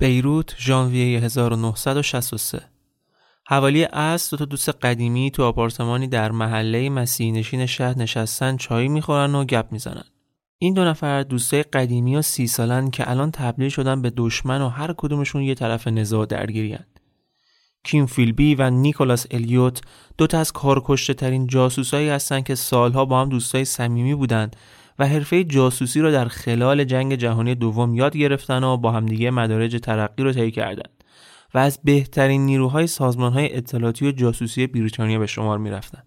بیروت ژانویه 1963 حوالی عصر دو تا دوست قدیمی تو آپارتمانی در محله مسیحی نشین شهر نشستن چای می‌خورن و گپ می‌زنن. این دو نفر دوستای قدیمی و سی سالن که الان تبدیل شدن به دشمن و هر کدومشون یه طرف نزاع درگیریان. کیم فیلبی و نیکولاس الیوت دو تا از کارکشته ترین جاسوسایی هستن که سالها با هم دوستای صمیمی بودند و حرفه جاسوسی رو در خلال جنگ جهانی دوم یاد گرفتن و با همدیگه مدارج ترقی رو طی کردند و از بهترین نیروهای سازمانهای اطلاعاتی و جاسوسی بریتانیا به شمار می‌رفتند.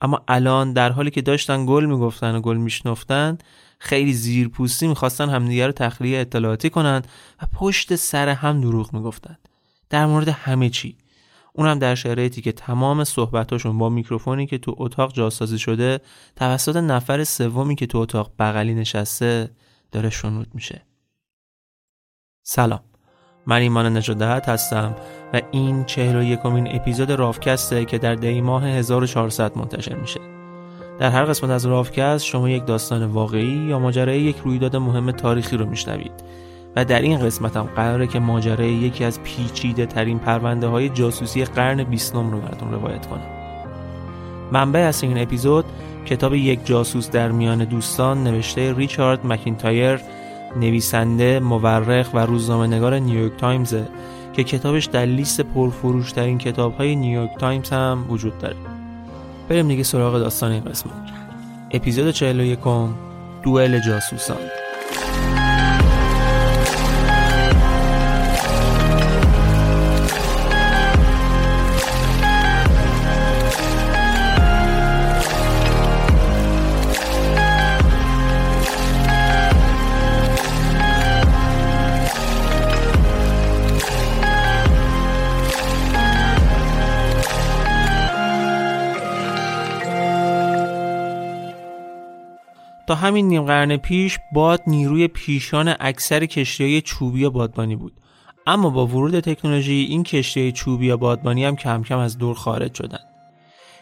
اما الان در حالی که داشتن گل می‌گفتن و گل میشنفتن خیلی زیرپوستی می‌خواستن همدیگه رو تخلیه اطلاعاتی کنند و پشت سر هم دروغ می‌گفتند در مورد همه چی اونم در شرایطی که تمام صحبتاشون با میکروفونی که تو اتاق جاسازی شده توسط نفر سومی که تو اتاق بغلی نشسته داره شنود میشه. سلام. من ایمان نجادت هستم و این چهل و یکمین اپیزود رافکسته که در دی ماه 1400 منتشر میشه. در هر قسمت از رافکست شما یک داستان واقعی یا ماجرای یک رویداد مهم تاریخی رو میشنوید. و در این قسمت هم قراره که ماجرای یکی از پیچیده ترین پرونده های جاسوسی قرن بیستم رو براتون روایت کنم. منبع از این اپیزود کتاب یک جاسوس در میان دوستان نوشته ریچارد مکینتایر نویسنده مورخ و روزنامه نگار نیویورک تایمزه که کتابش در لیست پرفروش ترین کتاب های نیویورک تایمز هم وجود داره. بریم دیگه سراغ داستان این قسمت. اپیزود 41 دوئل جاسوسان. تا همین نیم قرن پیش باد نیروی پیشان اکثر کشتی چوبی بادبانی بود. اما با ورود تکنولوژی این کشتی چوبی بادبانی هم کم کم از دور خارج شدند.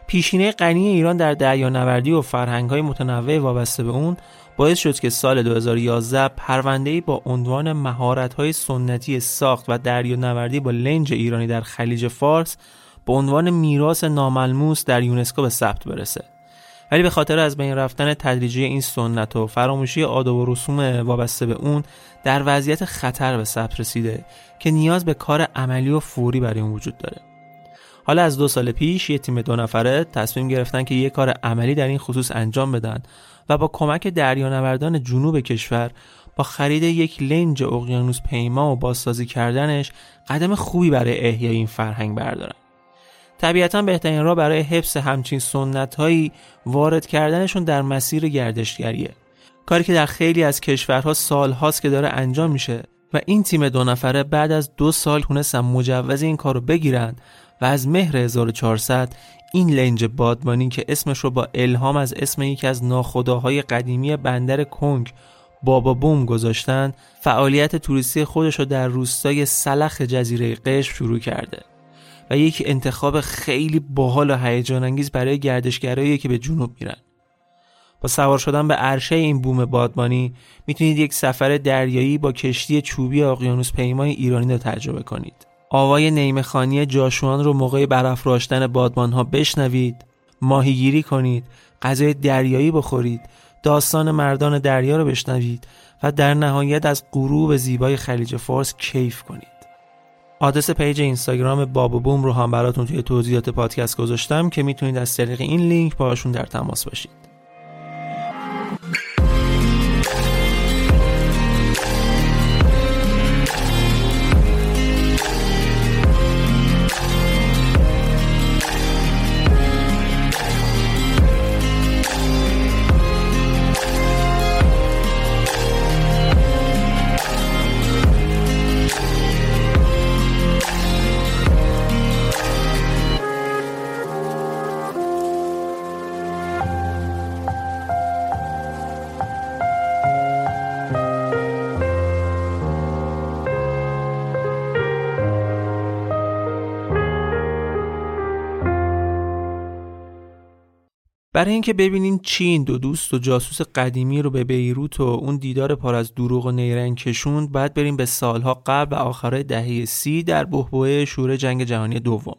پیشینه غنی ایران در دریانوردی و فرهنگ های متنوع وابسته به اون باعث شد که سال 2011 پرونده‌ای با عنوان مهارت های سنتی ساخت و دریانوردی با لنج ایرانی در خلیج فارس به عنوان میراث ناملموس در یونسکو به ثبت برسه. ولی به خاطر از بین رفتن تدریجی این سنت و فراموشی آداب و رسوم وابسته به اون در وضعیت خطر به ثبت رسیده که نیاز به کار عملی و فوری برای اون وجود داره. حالا از دو سال پیش یه تیم دو نفره تصمیم گرفتن که یه کار عملی در این خصوص انجام بدن و با کمک دریانوردان جنوب کشور با خرید یک لنج اقیانوس پیما و بازسازی کردنش قدم خوبی برای احیای این فرهنگ بردارن. طبیعتا بهترین راه برای حفظ همچین سنت هایی وارد کردنشون در مسیر گردشگریه. کاری که در خیلی از کشورها سال هاست که داره انجام میشه و این تیم دو نفره بعد از دو سال تونستن مجوز این کار رو بگیرن و از مهر 1400 این لنج بادبانی که اسمش رو با الهام از اسم یکی از ناخداهای قدیمی بندر کنگ بابا بوم گذاشتن فعالیت توریستی خودش رو در روستای سلخ جزیره قشم شروع کرده. و یک انتخاب خیلی باحال و هیجان انگیز برای گردشگرایی که به جنوب میرن. با سوار شدن به عرشه این بوم بادبانی می‌تونید یک سفر دریایی با کشتی چوبی اقیانوس پیمای ایرانی رو تجربه کنید. آوای نیمه خانی جاشوان رو موقع برافراشتن بادبان ها بشنوید ماهیگیری کنید غذای دریایی بخورید داستان مردان دریا رو بشنوید و در نهایت از غروب زیبای خلیج فارس کیف کنید. آدرس پیج اینستاگرام بابو بوم رو هم براتون توی توضیحات پادکست گذاشتم که می‌تونید از طریق این لینک باشون در تماس باشید. برای اینکه ببینین چین دو دوست و جاسوس قدیمی رو به بیروت و اون دیدار پر از دروغ و نیرنگ کشوند بعد بریم به سالها قبل و آخرای دهه سی در بحبوه شور جنگ جهانی دوم.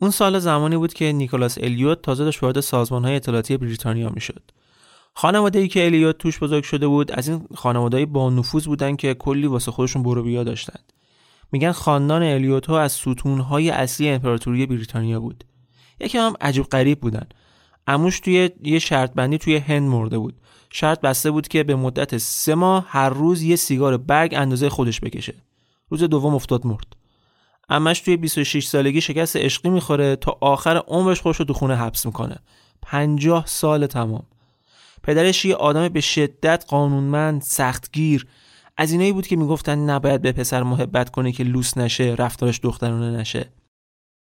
اون سال زمانی بود که نیکولاس الیوت تازه داشت وارد سازمان های اطلاعاتی بریتانیا می‌شد. خانواده ای که الیوت توش بزرگ شده بود از این خانواده با نفوذ بودن که کلی واسه خودشون برو بیا داشتن. میگن خاندان الیوت ها از ستون های اصلی امپراتوری بریتانیا بود. یکی هم عجیب غریب بودن. اموش توی یه شرط بندی توی هند مرده بود. شرط بسته بود که به مدت سه ماه هر روز یه سیگار برگ اندازه خودش بکشه. روز دوم افتاد مرد. امش توی 26 سالگی شکست عشقی می‌خوره تا آخر عمرش خودش رو تو خونه حبس می‌کنه. 50 سال تمام. پدرش یه آدم به شدت قانونمند سختگیر. از اینایی بود که می‌گفتن نباید به پسر محبت کنه که لوس نشه رفتارش دخترانه نشه.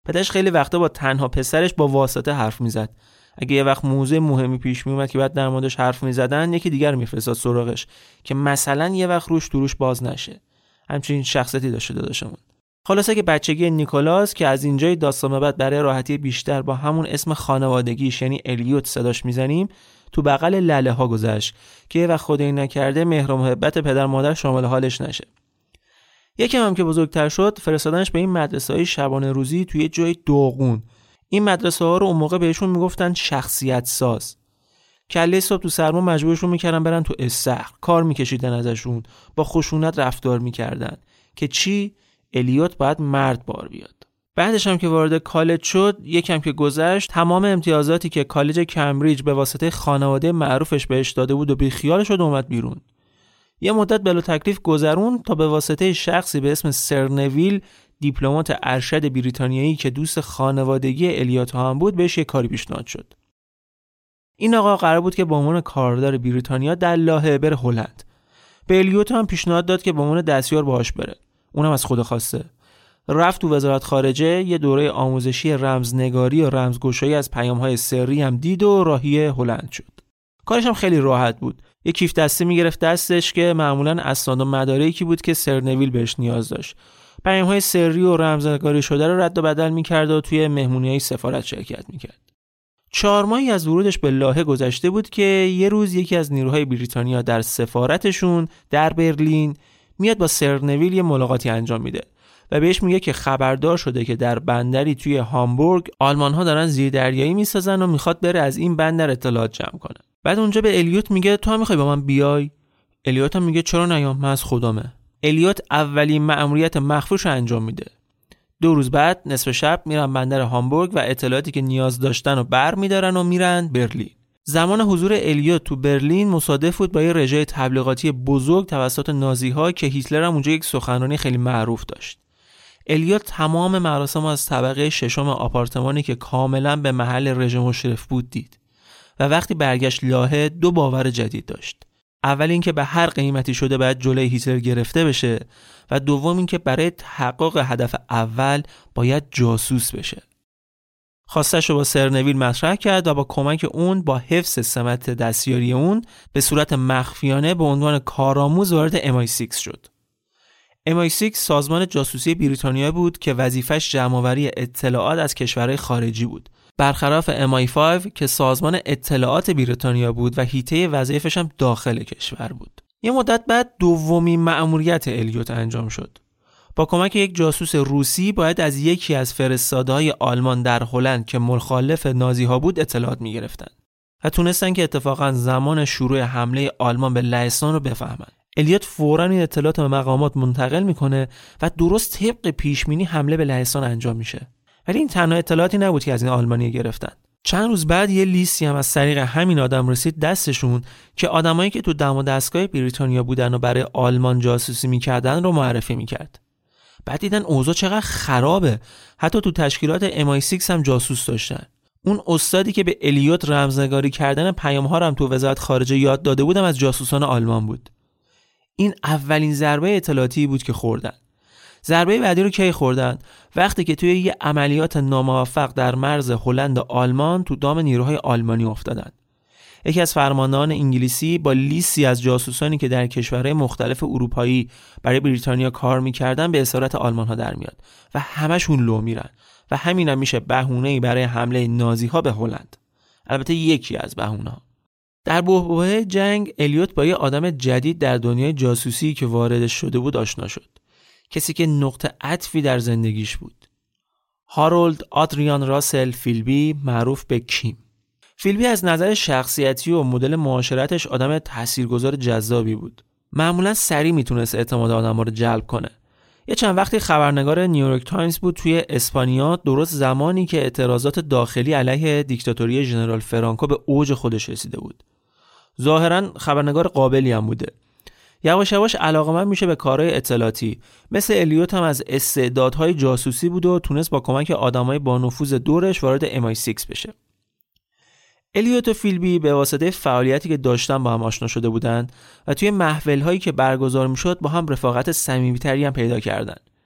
پدرش خیلی وقتا با تنها پسرش با واسطه حرف می‌زد. اگه یه وقت موضوع مهمی پیش میومد که بعد در موردش حرف می‌زدن یکی دیگر میفرستاد سراغش که مثلا یه وقت روش دروش باز نشه. همچین شخصیتی داشته داداشمون. خلاصه که بچگی نیکولاس که از اینجای داستان بعد برای راحتی بیشتر با همون اسم خانوادگیش یعنی الیوت صداش می‌زنیم تو بغل لله ها گذشت که یه وقت خدایی نکرده مهر و محبت پدر مادر شامل حالش نشه. یکم هم که بزرگتر شد فرستادنش به این مدرسه های شبانه روزی توی جای دوغون این مدرسه ها رو اون موقع بهشون می‌گفتن شخصیت ساز کله صبح تو سرما مجبورشون می‌کردن برن تو استخر. کار میکشیدن ازشون. با خشونت رفتار می‌کردن. که چی؟ الیوت باید مرد بار بیاد. بعدش هم که وارد کالج شد یکم که گذشت تمام امتیازاتی که کالج کمبریج به واسطه خانواده معروفش بهش داده بود و بی خیال شد اومد بیرون. یه مدت بلو تکلیف گذرون تا به واسطه شخصی به اسم سرنویل دیپلمات ارشد بریتانیایی که دوست خانوادگی الیات هم بود بهش یه کاری پیشنهاد شد. این آقا قرار بود که به عنوان کاردار بریتانیا در لاهه بره هلند. به الیوت هم پیشنهاد داد که به عنوان دستیار باهاش بره. اونم از خود خواسته. رفت تو وزارت خارجه یه دوره آموزشی رمزنگاری و رمزگشایی از پیامهای سری هم دید و راهی هلند شد. کارش هم خیلی راحت بود. یه کیف دستی می‌گرفت دستش که معمولا اسناد و مدارکی بود که سرنویل بهش نیاز داشت. پیام های سری و رمزنگاری شده رو رد و بدل می‌کرد و توی مهمونی های سفارت شرکت می‌کرد. چهار ماهی از ورودش به لاهه گذشته بود که یه روز یکی از نیروهای بریتانیا در سفارتشون در برلین میاد با سرنویل یه ملاقاتی انجام میده و بهش میگه که خبردار شده که در بندری توی هامبورگ آلمان ها دارن زیر دریایی می‌سازن و می‌خواد بره از این بندر اطلاعات جمع کنه. بعد اونجا به الیوت میگه تو هم می‌خوای با من بیای؟ الیوت هم میگه چرا نیام من از خودمه الیوت اولین مأموریت مخفوش رو انجام میده. دو روز بعد نصف شب میرن بندر هامبورگ و اطلاعاتی که نیاز داشتن و بر میدارن و میرن برلین. زمان حضور الیوت تو برلین مصادف بود با یه رژه تبلیغاتی بزرگ توسط نازی ها که هیتلر هم اونجا یک سخنرانی خیلی معروف داشت. الیوت تمام مراسم از طبقه ششم آپارتمانی که کاملا به محل رژه مشرف بود دید و وقتی برگشت لاهه دو باور جدید داشت. اول اینکه به هر قیمتی شده باید جلوی هیتلر گرفته بشه و دوم اینکه برای تحقق هدف اول باید جاسوس بشه خواستش رو با سرنویل مطرح کرد و با کمک اون با حفظ سمت دستیاری اون به صورت مخفیانه به عنوان کارآموز وارد MI6 شد. MI6 سازمان جاسوسی بریتانیا بود که وظیفش جمعآوری اطلاعات از کشورهای خارجی بود. برخلاف MI5 که سازمان اطلاعات بریتانیا بود و هیته وظیفش هم داخل کشور بود. یه مدت بعد دومین مأموریت الیوت انجام شد. با کمک یک جاسوس روسی باید از یکی از فرستادهای آلمان در هلند که مخالف نازی ها بود اطلاعات می گرفتن. و تونستن که اتفاقا زمان شروع حمله آلمان به لهستان رو بفهمن. الیوت فورا این اطلاعات به مقامات منتقل می‌کنه و درست طبق پیشمینی حمله به لهستان انجام میشه. ولی این تنها اطلاعاتی نبود که از این آلمانی گرفتن. چند روز بعد یه لیستی هم از طریق همین آدم رسید دستشون که آدمایی که تو دم و دستگاه بریتانیا بودن و برای آلمان جاسوسی می‌کردن رو معرفی می‌کرد. بعد دیدن اوضاع چقدر خرابه حتی تو تشکیلات MI6 هم جاسوس داشتن اون استادی که به الیوت رمزنگاری کردن پیام ها هم تو وزارت خارجه یاد داده بودم از جاسوسان آلمان بود این اولین ضربه اطلاعاتی بود که خوردن ضربه بعدی رو کی خوردن؟ وقتی که توی یه عملیات ناموفق در مرز هلند و آلمان تو دام نیروهای آلمانی افتادن. یکی از فرماندهان انگلیسی با لیستی از جاسوسانی که در کشورهای مختلف اروپایی برای بریتانیا کار می‌کردن به اسارت آلمان ها در میاد و همشون لو میرن و همین هم میشه بهونه برای حمله نازی ها به هلند. البته یکی از بهونه در بحبوحه جنگ الیوت با یه آدم جدید در دنیای جاسوسی که وارد شده بود آشنا شد. کسی که نقطه عطفی در زندگیش بود. هارولد آدریان راسل فیلبی معروف به کیم. فیلبی از نظر شخصیتی و مدل معاشرتش آدم تاثیرگذار جذابی بود. معمولا سریع می‌تونست اعتماد آدم رو جلب کنه. یه چند وقتی خبرنگار نیویورک تایمز بود توی اسپانیا درست زمانی که اعتراضات داخلی علیه دیکتاتوری ژنرال فرانکو به اوج خودش رسیده بود. ظاهرا خبرنگار قابلی هم بوده. یواش یواش من میشه به کارهای اطلاعاتی مثل الیوت هم از استعدادهای جاسوسی بود و تونست با کمک آدمای با نفوذ دورش وارد MI6 بشه الیوت و فیلبی به واسطه فعالیتی که داشتن با هم آشنا شده بودند و توی محفل هایی که برگزار می‌شد با هم رفاقت صمیمیتری هم پیدا کردند.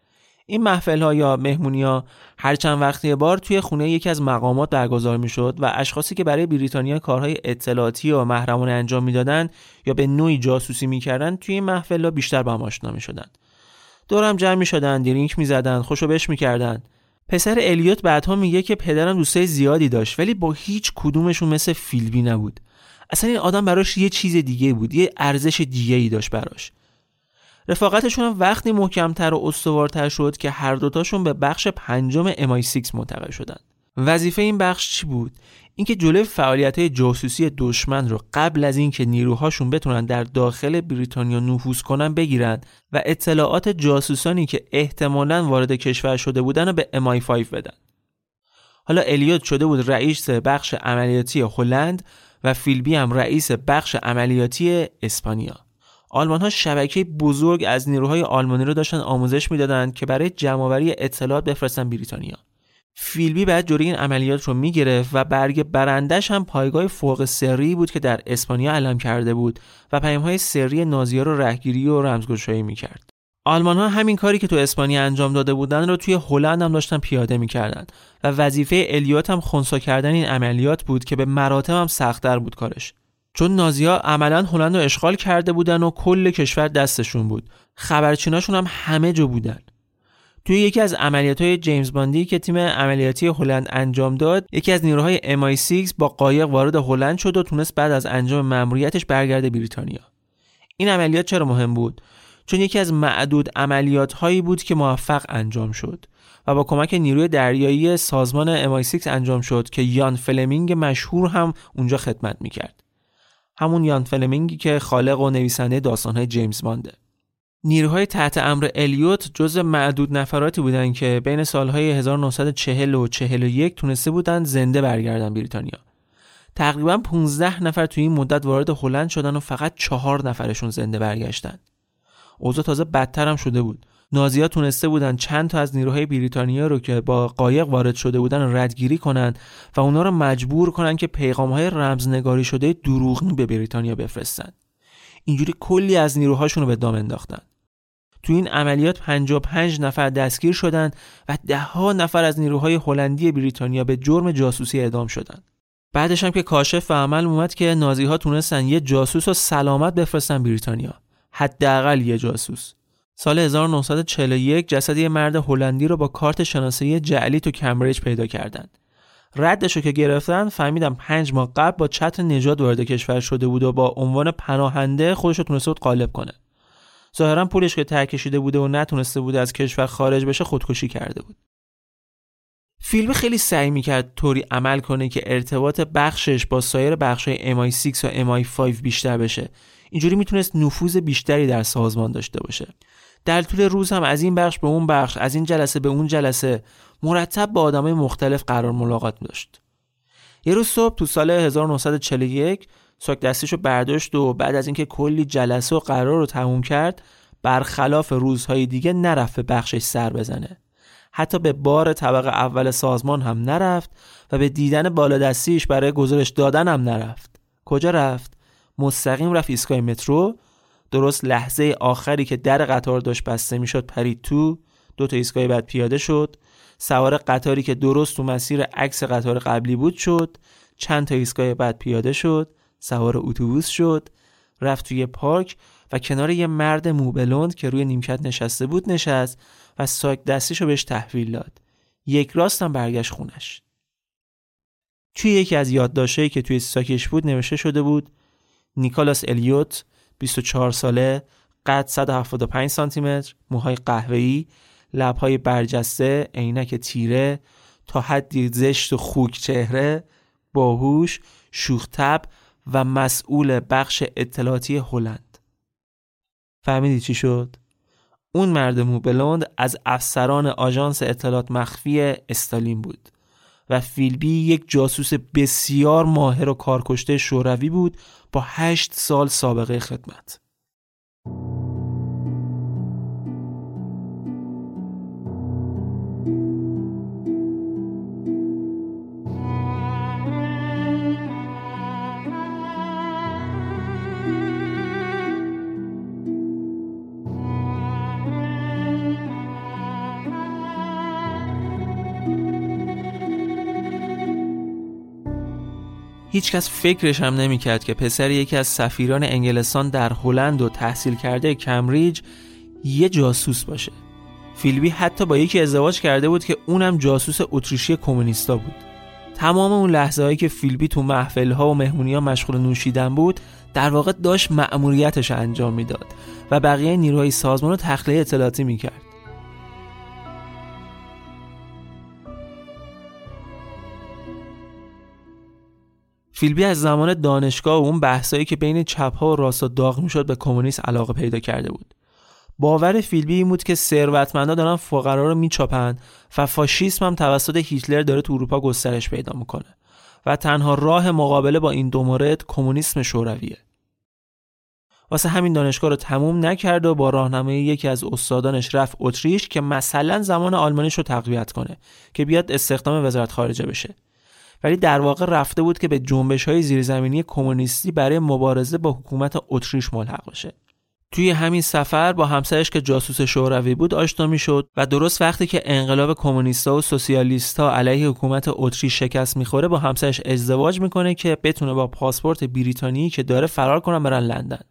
این محفل ها یا مهمونی ها هر چند وقتی بار توی خونه یکی از مقامات برگزار می‌شد و اشخاصی که برای بریتانیا کارهای اطلاعاتی و محرمانه انجام می‌دادند یا به نوعی جاسوسی می‌کردند توی این محفل ها بیشتر با هم آشنا می‌شدند. دور هم جمع می‌شدند، درینک می‌زدند، خوشو بش می‌کردند. پسر الیوت بعدها میگه که پدرم دوستای زیادی داشت ولی با هیچ کدومشون مثل فیلبی نبود اصلا این آدم براش یه چیز دیگه بود یه ارزش دیگه ای داشت براش رفاقتشون هم وقتی محکمتر و استوارتر شد که هر دوتاشون به بخش پنجم MI6 منتقل شدن وظیفه این بخش چی بود اینکه جلوی فعالیت جاسوسی دشمن رو قبل از اینکه نیروهاشون بتونن در داخل بریتانیا نفوذ کنن بگیرن و اطلاعات جاسوسانی که احتمالا وارد کشور شده بودن رو به MI5 بدن. حالا الیوت شده بود رئیس بخش عملیاتی هلند و فیلبی هم رئیس بخش عملیاتی اسپانیا. آلمان ها شبکه بزرگ از نیروهای آلمانی رو داشتن آموزش می‌دادند که برای جمعآوری اطلاعات بفرستن بریتانیا. فیلبی بعد جوری این عملیات رو می‌گرفت و برگ برندش هم پایگاه فوق سری بود که در اسپانیا علم کرده بود و های سری نازیا رو رهگیری و رمزگشایی می‌کرد. آلمان ها همین کاری که تو اسپانیا انجام داده بودن رو توی هلند هم داشتن پیاده می‌کردن و وظیفه الیوت هم خونسا کردن این عملیات بود که به مراتب هم سختتر بود کارش. چون نازیا عملا هلند رو اشغال کرده بودن و کل کشور دستشون بود. خبرچیناشون هم همه جا بودن. توی یکی از عملیات های جیمز باندی که تیم عملیاتی هلند انجام داد یکی از نیروهای MI6 با قایق وارد هلند شد و تونست بعد از انجام مأموریتش برگرده بریتانیا این عملیات چرا مهم بود چون یکی از معدود عملیات هایی بود که موفق انجام شد و با کمک نیروی دریایی سازمان MI6 انجام شد که یان فلمینگ مشهور هم اونجا خدمت می‌کرد همون یان فلمینگی که خالق و نویسنده داستانهای جیمز بانده نیروهای تحت امر الیوت جز معدود نفراتی بودند که بین سالهای 1940 و 41 تونسته بودند زنده برگردن بریتانیا. تقریبا 15 نفر توی این مدت وارد هلند شدن و فقط چهار نفرشون زنده برگشتن. اوضاع تازه بدتر هم شده بود. نازیها تونسته بودن چند تا از نیروهای بریتانیا رو که با قایق وارد شده بودن ردگیری کنند و اونا رو مجبور کنند که پیغامهای رمزنگاری شده دروغی به بریتانیا بفرستند. اینجوری کلی از نیروهاشون رو به دام انداختن. تو این عملیات 55 نفر دستگیر شدند و دهها نفر از نیروهای هلندی بریتانیا به جرم جاسوسی اعدام شدند. بعدش هم که کاشف و عمل اومد که نازی ها تونستن یه جاسوس و سلامت بفرستن بریتانیا. حداقل یه جاسوس. سال 1941 جسد یه مرد هلندی رو با کارت شناسایی جعلی تو کمبریج پیدا کردند. ردش رو که گرفتن فهمیدم پنج ماه قبل با چتر نجات وارد کشور شده بود و با عنوان پناهنده خودش رو تونسته بود قالب کنه. ظاهرا پولش که ترکشیده بوده و نتونسته بوده از کشور خارج بشه خودکشی کرده بود. فیلم خیلی سعی می‌کرد طوری عمل کنه که ارتباط بخشش با سایر بخشای MI6 و MI5 بیشتر بشه. اینجوری می‌تونست نفوذ بیشتری در سازمان داشته باشه. در طول روز هم از این بخش به اون بخش از این جلسه به اون جلسه مرتب با آدمای مختلف قرار ملاقات داشت. یه روز صبح تو سال 1941 ساک دستیشو برداشت و بعد از اینکه کلی جلسه و قرار رو تموم کرد برخلاف روزهای دیگه نرفت به بخشش سر بزنه. حتی به بار طبقه اول سازمان هم نرفت و به دیدن بالا دستیش برای گزارش دادن هم نرفت. کجا رفت؟ مستقیم رفت ایستگاه مترو درست لحظه آخری که در قطار داشت بسته می‌شد پرید تو دو تا ایستگاه بعد پیاده شد. سوار قطاری که درست تو مسیر عکس قطار قبلی بود شد. چند تا ایستگاه بعد پیاده شد. سوار اتوبوس شد. رفت توی پارک و کنار یه مرد موبلوند که روی نیمکت نشسته بود نشست و ساک دستیشو بهش تحویل داد. یک راستم برگشت خونش. توی یکی از یادداشتهایی که توی ساکش بود نوشته شده بود نیکالاس الیوت 24 ساله قد 175 سانتی متر موهای قهوه‌ای لبهای برجسته عینک تیره تا حدی زشت و خوک چهره باهوش شوختب و مسئول بخش اطلاعاتی هلند. فهمیدی چی شد؟ اون مرد موبلوند از افسران آژانس اطلاعات مخفی استالین بود. و فیلبی یک جاسوس بسیار ماهر و کارکشته شوروی بود با هشت سال سابقه خدمت. هیچکس فکرش هم نمی‌کرد که پسر یکی از سفیران انگلستان در هلند و تحصیل کرده کمبریج یه جاسوس باشه. فیلبی حتی با یکی ازدواج کرده بود که اونم جاسوس اتریشی کمونیستا بود. تمام اون لحظه هایی که فیلبی تو محفل ها و مهمونی ها مشغول نوشیدن بود در واقع داشت مأموریتش انجام می‌داد و بقیه نیروهای سازمان رو تخلیه اطلاعاتی می‌کرد. فیلبی از زمان دانشگاه و اون بحثایی که بین چپ ها و راست داغ می‌شد به کمونیست علاقه پیدا کرده بود. باور فیلبی این بود که ثروتمندا دارن فقرا رو میچاپن و فاشیسم هم توسط هیتلر داره تو اروپا گسترش پیدا می‌کنه و تنها راه مقابله با این دو مورد کمونیسم شورویه. واسه همین دانشگاه رو تموم نکرد و با راهنمایی یکی از استادانش رفت اتریش که مثلا زمان آلمانیش رو تقویت کنه که بیاد استخدام وزارت خارجه بشه. ولی در واقع رفته بود که به جنبش های زیرزمینی کمونیستی برای مبارزه با حکومت اتریش ملحق بشه. توی همین سفر با همسرش که جاسوس شوروی بود آشنا می‌شد و درست وقتی که انقلاب کمونیستا و سوسیالیستا علیه حکومت اتریش شکست می‌خوره با همسرش ازدواج می‌کنه که بتونه با پاسپورت بریتانیایی که داره فرار کنن برن لندن.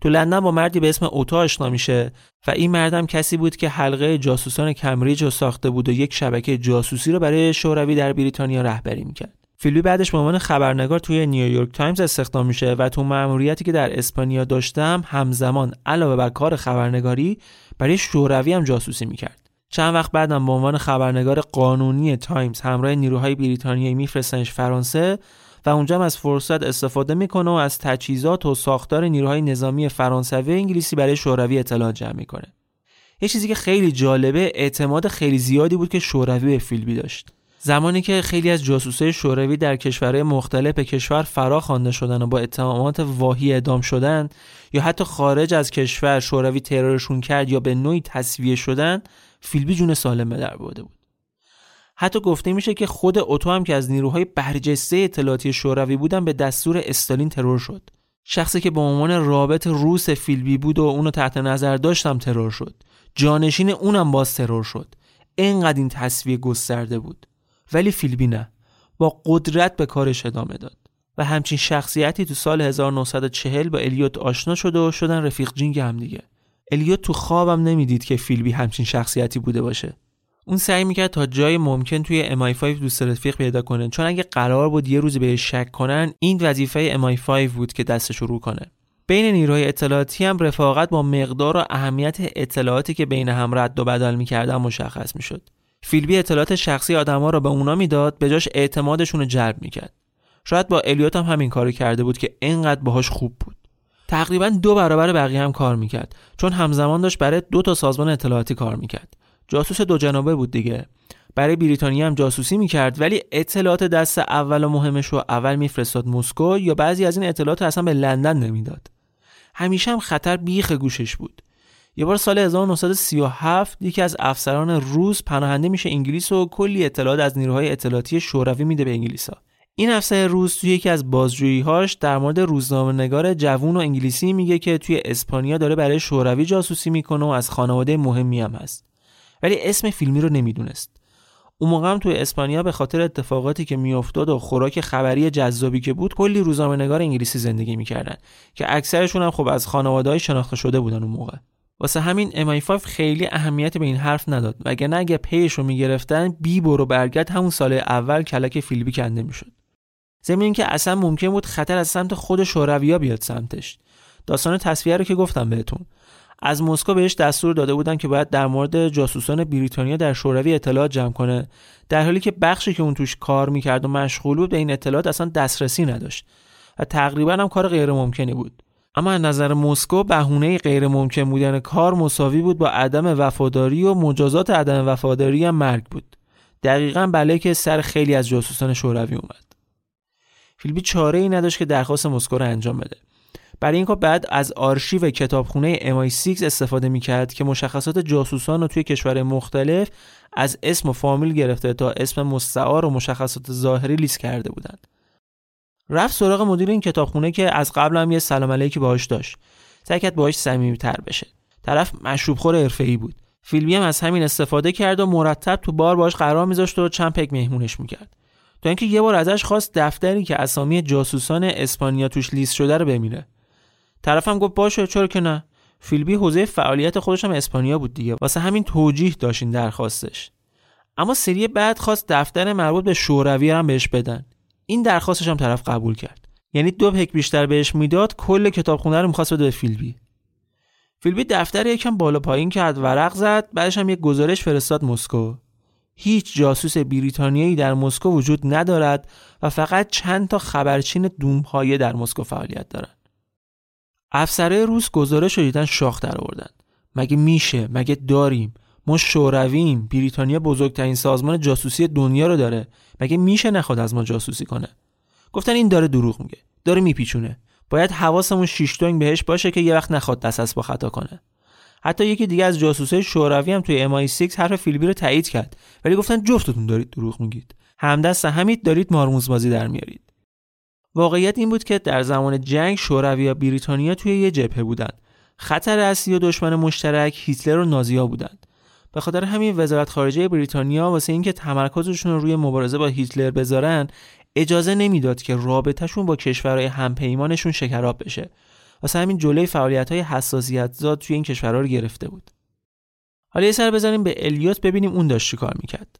تو لندن با مردی به اسم اوتا آشنا میشه و این مرد هم کسی بود که حلقه جاسوسان کمبریج رو ساخته بود و یک شبکه جاسوسی رو برای شوروی در بریتانیا رهبری می‌کرد. فیلبی بعدش به عنوان خبرنگار توی نیویورک تایمز استخدام میشه و تو مأموریتی که در اسپانیا داشت همزمان علاوه بر کار خبرنگاری برای شوروی هم جاسوسی می‌کرد. چند وقت بعدم به عنوان خبرنگار قانونی تایمز همراه نیروهای بریتانیایی میفرستنش فرانسه و اونجا هم از فرصت استفاده می‌کنه و از تجهیزات و ساختار نیروهای نظامی فرانسوی و انگلیسی برای شوروی اطلاع جمع می‌کنه. یه چیزی که خیلی جالبه اعتماد خیلی زیادی بود که شوروی به فیلبی داشت. زمانی که خیلی از جاسوسای شوروی در کشورهای مختلف کشور فرا خوانده شدن و با اتهامات واهی اعدام شدن یا حتی خارج از کشور شوروی ترورشون کرد یا به نوعی تصویه شدن فیلبی جون سالم به در بود. حتی گفته میشه که خود اوتو هم که از نیروهای برجسته اطلاعاتی شوروی بودن به دستور استالین ترور شد. شخصی که به عنوان رابط روس فیلبی بود و اونو تحت نظر داشتم ترور شد. جانشین اونم باز ترور شد. انقدر این تصویه گسترده بود. ولی فیلبی نه. با قدرت به کارش ادامه داد. و همچین شخصیتی تو سال 1940 با الیوت آشنا شده و شدن رفیق جینگ هم دیگه. الیوت تو خوابم نمی‌دید که فیلبی همچین شخصیتی بوده باشه. اون سعی می‌کرد تا جای ممکن توی MI5 دوست رفیق پیدا کنه. چون اگه قرار بود یه روزی بهش شک کنن این وظیفه MI5 بود که دستش رو کنه. بین نیروهای اطلاعاتی هم رفاقت با مقدار و اهمیت اطلاعاتی که بین هم رد و بدل می‌کردن مشخص می‌شد. فیلبی اطلاعات شخصی آدما رو به اونا می‌داد به جاش اعتمادشون رو جلب می‌کرد. شاید با الیوت هم همین کارو کرده بود که اینقدر باهاش خوب بود. تقریبا دو برابر بقیه هم کار می‌کرد. چون همزمان داشت برای دو تا سازمان اطلاعاتی کار می‌کرد. جاسوس دو جنابه بود دیگه. برای بریتانیا هم جاسوسی می‌کرد ولی اطلاعات دست اول و مهمش رو اول میفرستاد مسکو یا بعضی از این اطلاعات اصلا به لندن نمی‌داد. همیشه هم خطر بیخ گوشش بود. یه بار سال 1937 یکی از افسران روس پناهنده میشه انگلیس و کلی اطلاعات از نیروهای اطلاعاتی شوروی میده به انگلیسا این افسر روس توی یکی از بازجوییهاش در مورد روزنامه نگار جوون و انگلیسی میگه که توی اسپانیا داره برای شوروی جاسوسی می‌کنه و از خانواده مهمی هم هست. ولی اسم فیلمی رو نمی‌دونست. اون موقع هم توی اسپانیا به خاطر اتفاقاتی که میافتاد و خوراک خبری جذابی که بود کلی روزنامه نگار انگلیسی زندگی می‌کردن که اکثرشون هم خب از خانواده شناخته شده بودن اون موقع. واسه همین MI5 خیلی اهمیت به این حرف نداد وگرنه اگه پیش رو می‌گرفتن بی برو برگرد همون سال اول کلک فیلبی کنده می‌شد. ضمن که اصلا ممکن بود خطر از سمت خود شورویا بیاد سمتش. داستان تصویه رو که گفتم بهتون. از مسکو بهش دستور داده بودن که باید در مورد جاسوسان بریتانیا در شوروی اطلاعات جمع کنه. در حالی که بخشی که اون توش کار می‌کرد و مشغول بود به این اطلاعات اصلا دسترسی نداشت و تقریبا هم کار غیر ممکنی بود. اما از نظر مسکو بهونه غیر ممکن بودن کار مساوی بود با عدم وفاداری و مجازات عدم وفاداری هم مرگ بود. دقیقا بله که سر خیلی از جاسوسان شوروی اومد. فیلبی چاره ای نداشت که درخواست مسکو رو انجام بده. برای این کار بعد از آرشیو کتابخونه MI6 استفاده می‌کرد که مشخصات جاسوسان رو توی کشور مختلف از اسم و فامیل گرفته تا اسم مستعار و مشخصات ظاهری لیست کرده بودند. رفت سراغ مدیر این کتابخونه که از قبل هم یه سلام علیکی باهاش داشت. سعی کرد باهاش صمیمیت‌تر بشه. طرف مشروب خور حرفه‌ای بود. فیلمی هم از همین استفاده کرد و مرتب تو بار باش قرار میذاشت و چند پک مهمونش می‌کرد. تا اینکه یه بار ازش خواست دفتری که اسامی جاسوسان اسپانیا توش لیست شده رو ببینه. طرفم گفت باشه چرا که نه؟ فیلبی حوزه فعالیت خودش هم اسپانیا بود دیگه. واسه همین توجیه داشتین درخواستش. اما سری بعد خواست دفتر مربوط به شوروی هم بهش بدن. این درخواستش هم طرف قبول کرد. یعنی دو پک بیشتر بهش می‌داد کل کتابخونه رو می‌خواست بده به فیلبی فیلبی دفتر یکم بالا پایین کرد ورق زد بعدش هم یک گزارش فرستاد مسکو. هیچ جاسوس بریتانیایی در مسکو وجود ندارد و فقط چند تا خبرچین دومپایه در مسکو فعالیت دارند. افسره روس گزارش رو دیدن شاخ در آوردن. مگه میشه؟ مگه داریم؟ ما شورویم. بریتانیا بزرگترین سازمان جاسوسی دنیا رو داره. مگه میشه نخواد از ما جاسوسی کنه؟ گفتن این داره دروغ میگه. داره میپیچونه. باید حواسمون شیشتونگ بهش باشه که یه وقت نخواد دست از با خطا کنه. حتی یکی دیگه از جاسوسای شوروی هم توی MI6 حرف فیلبی رو تایید کرد. ولی گفتن جفتتون دارید دروغ میگید. همدست همید دارید مارموز بازی در میارید. واقعیت این بود که در زمان جنگ شوروی و بریتانیا توی یه جبهه بودند. خطر اصلی و دشمن مشترک هیتلر و نازیا بودند. به خاطر همین وزارت خارجه بریتانیا واسه اینکه تمرکزشون رو روی مبارزه با هیتلر بذارن اجازه نمی‌داد که رابطهشون با کشورهای همپیمانشون شکراب بشه. واسه همین جلوی فعالیت های حساسیت زاد توی این کشورها رو گرفته بود. حالا یه سر بزنیم به الیوت ببینیم اون داشت کار می‌کرد.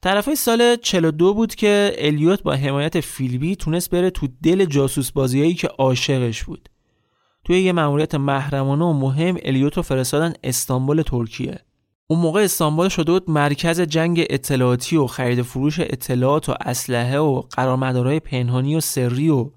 طرفای سال 42 بود که الیوت با حمایت فیلبی تونست بره تو دل جاسوس بازیایی که عاشقش بود. توی یه مأموریت محرمانه و مهم الیوت رو فرستادن استانبول ترکیه. اون موقع استانبول شده بود مرکز جنگ اطلاعاتی و خرید فروش اطلاعات و اسلحه و قرارمدارهای پنهانی و سری و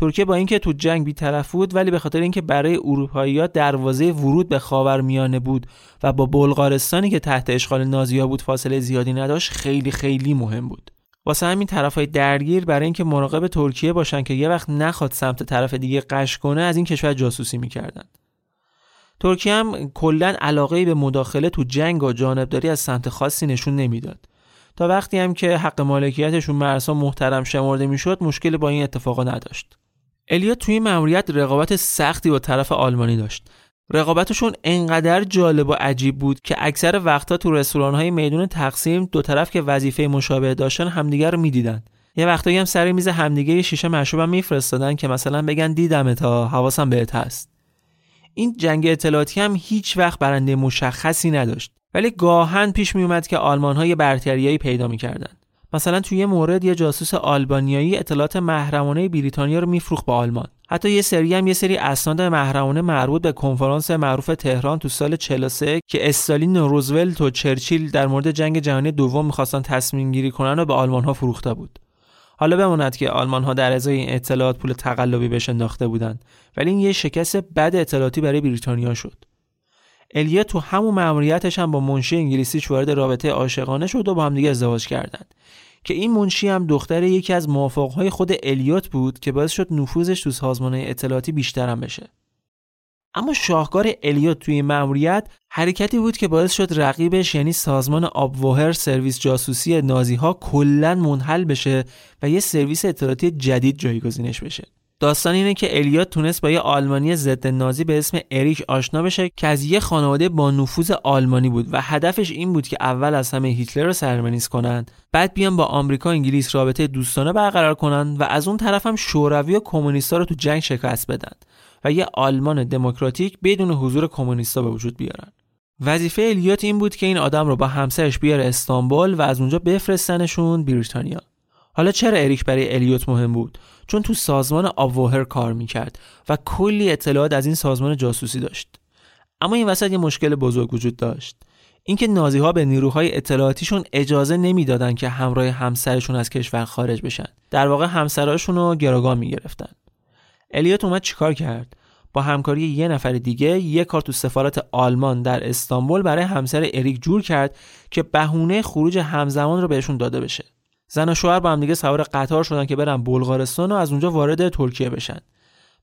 ترکیه با اینکه تو جنگ بیطرف بود ولی به خاطر اینکه برای اروپایی‌ها دروازه ورود به خاورمیانه بود و با بلغارستانی که تحت اشغال نازی‌ها بود فاصله زیادی نداشت خیلی خیلی مهم بود. واسه همین طرفای درگیر برای اینکه مراقب ترکیه باشن که یه وقت نخواد سمت طرف دیگه قش کنه از این کشور جاسوسی می‌کردن. ترکیه هم کلا علاقه به مداخله تو جنگ و جانبداری از سمت خاصی نشون نمی‌داد. تا وقتی هم که حق مالکیتشون مرسا محترم شمرده می‌شد مشکل با این اتفاقا نداشت. الیوت توی این مأموریت رقابت سختی با طرف آلمانی داشت. رقابتشون انقدر جالب و عجیب بود که اکثر وقتا تو رستوران های میدون تقسیم دو طرف که وظیفه مشابه داشتن همدیگر رو می‌دیدن. یه وقتایی هم سر میز همدیگه یه شیشه مشروبم میفرستادن که مثلا بگن دیدم تا حواسم بهت هست. این جنگ اطلاعاتی هم هیچ وقت برنده مشخصی نداشت. ولی گاهن پیش می اومد که آلمان های برتریایی پیدا می‌کردن. مثلا توی یه مورد یه جاسوس آلبانیایی اطلاعات محرمانه بریتانیا رو میفروخت به آلمان. حتی یه سری هم یه سری اسناد محرمانه مربوط به کنفرانس معروف تهران تو سال 43 که استالین و روزولت و چرچیل در مورد جنگ جهانی دوم می‌خواستن تصمیم گیری کنن و به آلمان ها فروخته بود. حالا بماند که آلمان ها در ازای این اطلاعات پول تقلبی بهش انداخته بودند ولی این یه شکست بد اطلاعاتی برای بریتانیا شد. الیا تو همون مأموریتش هم با منشی انگلیسیش وارد رابطه عاشقانه شد و با همدیگه ازدواج کردند. که این منشی هم دختر یکی از موافقهای خود الیوت بود که باعث شد نفوذش تو سازمان اطلاعاتی بیشتر هم بشه. اما شاهکار الیوت توی مأموریت حرکتی بود که باعث شد رقیبش یعنی سازمان آبوهر سرویس جاسوسی نازی ها کلا منحل بشه و یه سرویس اطلاعاتی جدید جایگزینش بشه. داستان اینه که الیوت تونست با یه آلمانی ضد نازی به اسم اریک آشنا بشه که از یه خانواده با نفوذ آلمانی بود و هدفش این بود که اول از همه هیتلر رو سرمنیز کنند بعد بیان با آمریکا انگلیس رابطه دوستانه برقرار کنند و از اون طرف هم شوروی و کمونیستا رو تو جنگ شکست بدن و یه آلمان دموکراتیک بدون حضور کمونیستا به وجود بیارن. وظیفه الیوت این بود که این آدم رو با همسرش بیاره استانبول و از اونجا بفرستنشون بریتانیا. حالا چرا اریک برای الیوت مهم بود؟ چون تو سازمان آووهر کار می‌کرد و کلی اطلاعات از این سازمان جاسوسی داشت. اما این وسط یه مشکل بزرگ وجود داشت. اینکه نازی ها به نیروهای اطلاعاتیشون اجازه نمی‌دادن که همراه همسرشون از کشور خارج بشن. در واقع همسراشون رو گروگان می‌گرفتن. الیوت اومد چیکار کرد؟ با همکاری یه نفر دیگه یه کار تو سفارت آلمان در استانبول برای همسر اریک جور کرد که بهونه خروج همزمان رو بهشون داده بشه. زن و شوهر با هم دیگه سوار قطار شدن که برن بلغارستان و از اونجا وارد ترکیه بشن.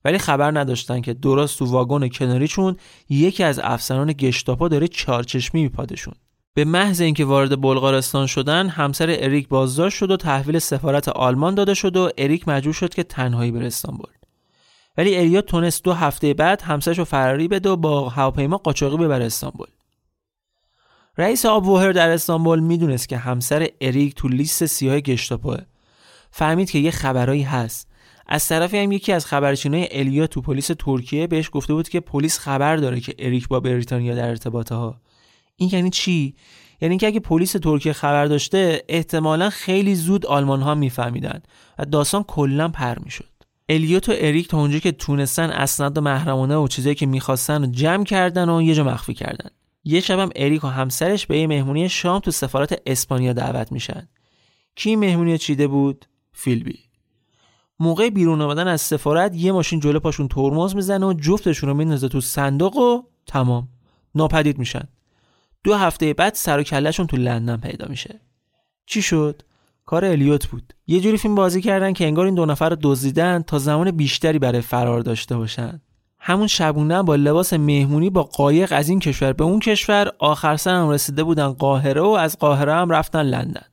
ولی خبر نداشتن که درست تو واگن کناریشون یکی از افسران گشتاپا داره چارچشمی میپادشون. به محض اینکه وارد بلغارستان شدن همسر اریک بازداشت شد و تحویل سفارت آلمان داده شد و اریک مجبور شد که تنهایی بره استانبول. ولی اریات تونست دو هفته بعد همسرش رو فراری بده و با هواپیما قاچاقی ببره استانبول. رئیس آبوهر در استانبول می‌دونست که همسر اریک تو لیست سیاه گشتاپوه. فهمید که یه خبرایی هست. از طرفی هم یکی از خبرچینای الیا تو پلیس ترکیه بهش گفته بود که پلیس خبر داره که اریک با بریتانیا در ارتباطه ها این یعنی چی؟ یعنی اینکه اگه پلیس ترکیه خبر داشته احتمالا خیلی زود آلمان ها میفهمیدن و داستان کلا پر می‌شد. الیوت و اریک تا اونجا که تونستن اسناد و محرمانه و چیزایی که می‌خواستن رو جمع کردن و یه جا مخفی کردن. یه شبم اریک و همسرش به یه مهمونی شام تو سفارت اسپانیا دعوت میشن. کی مهمونی چیده بود؟ فیلبی. موقع بیرون آمدن از سفارت یه ماشین جلو پاشون ترمز می‌زنه و جفتشون رو میندازه تو صندوق و تمام. ناپدید میشن. دو هفته بعد سر و کلهشون تو لندن پیدا میشه. چی شد؟ کار الیوت بود. یه جوری فیلم بازی کردن که انگار این دو نفر رو دزدیدن تا زمان بیشتری برای فرار داشته باشن. همون شبونه با لباس مهمونی با قایق از این کشور به اون کشور آخر سر هم رسیده بودن قاهره و از قاهره هم رفتن لندن.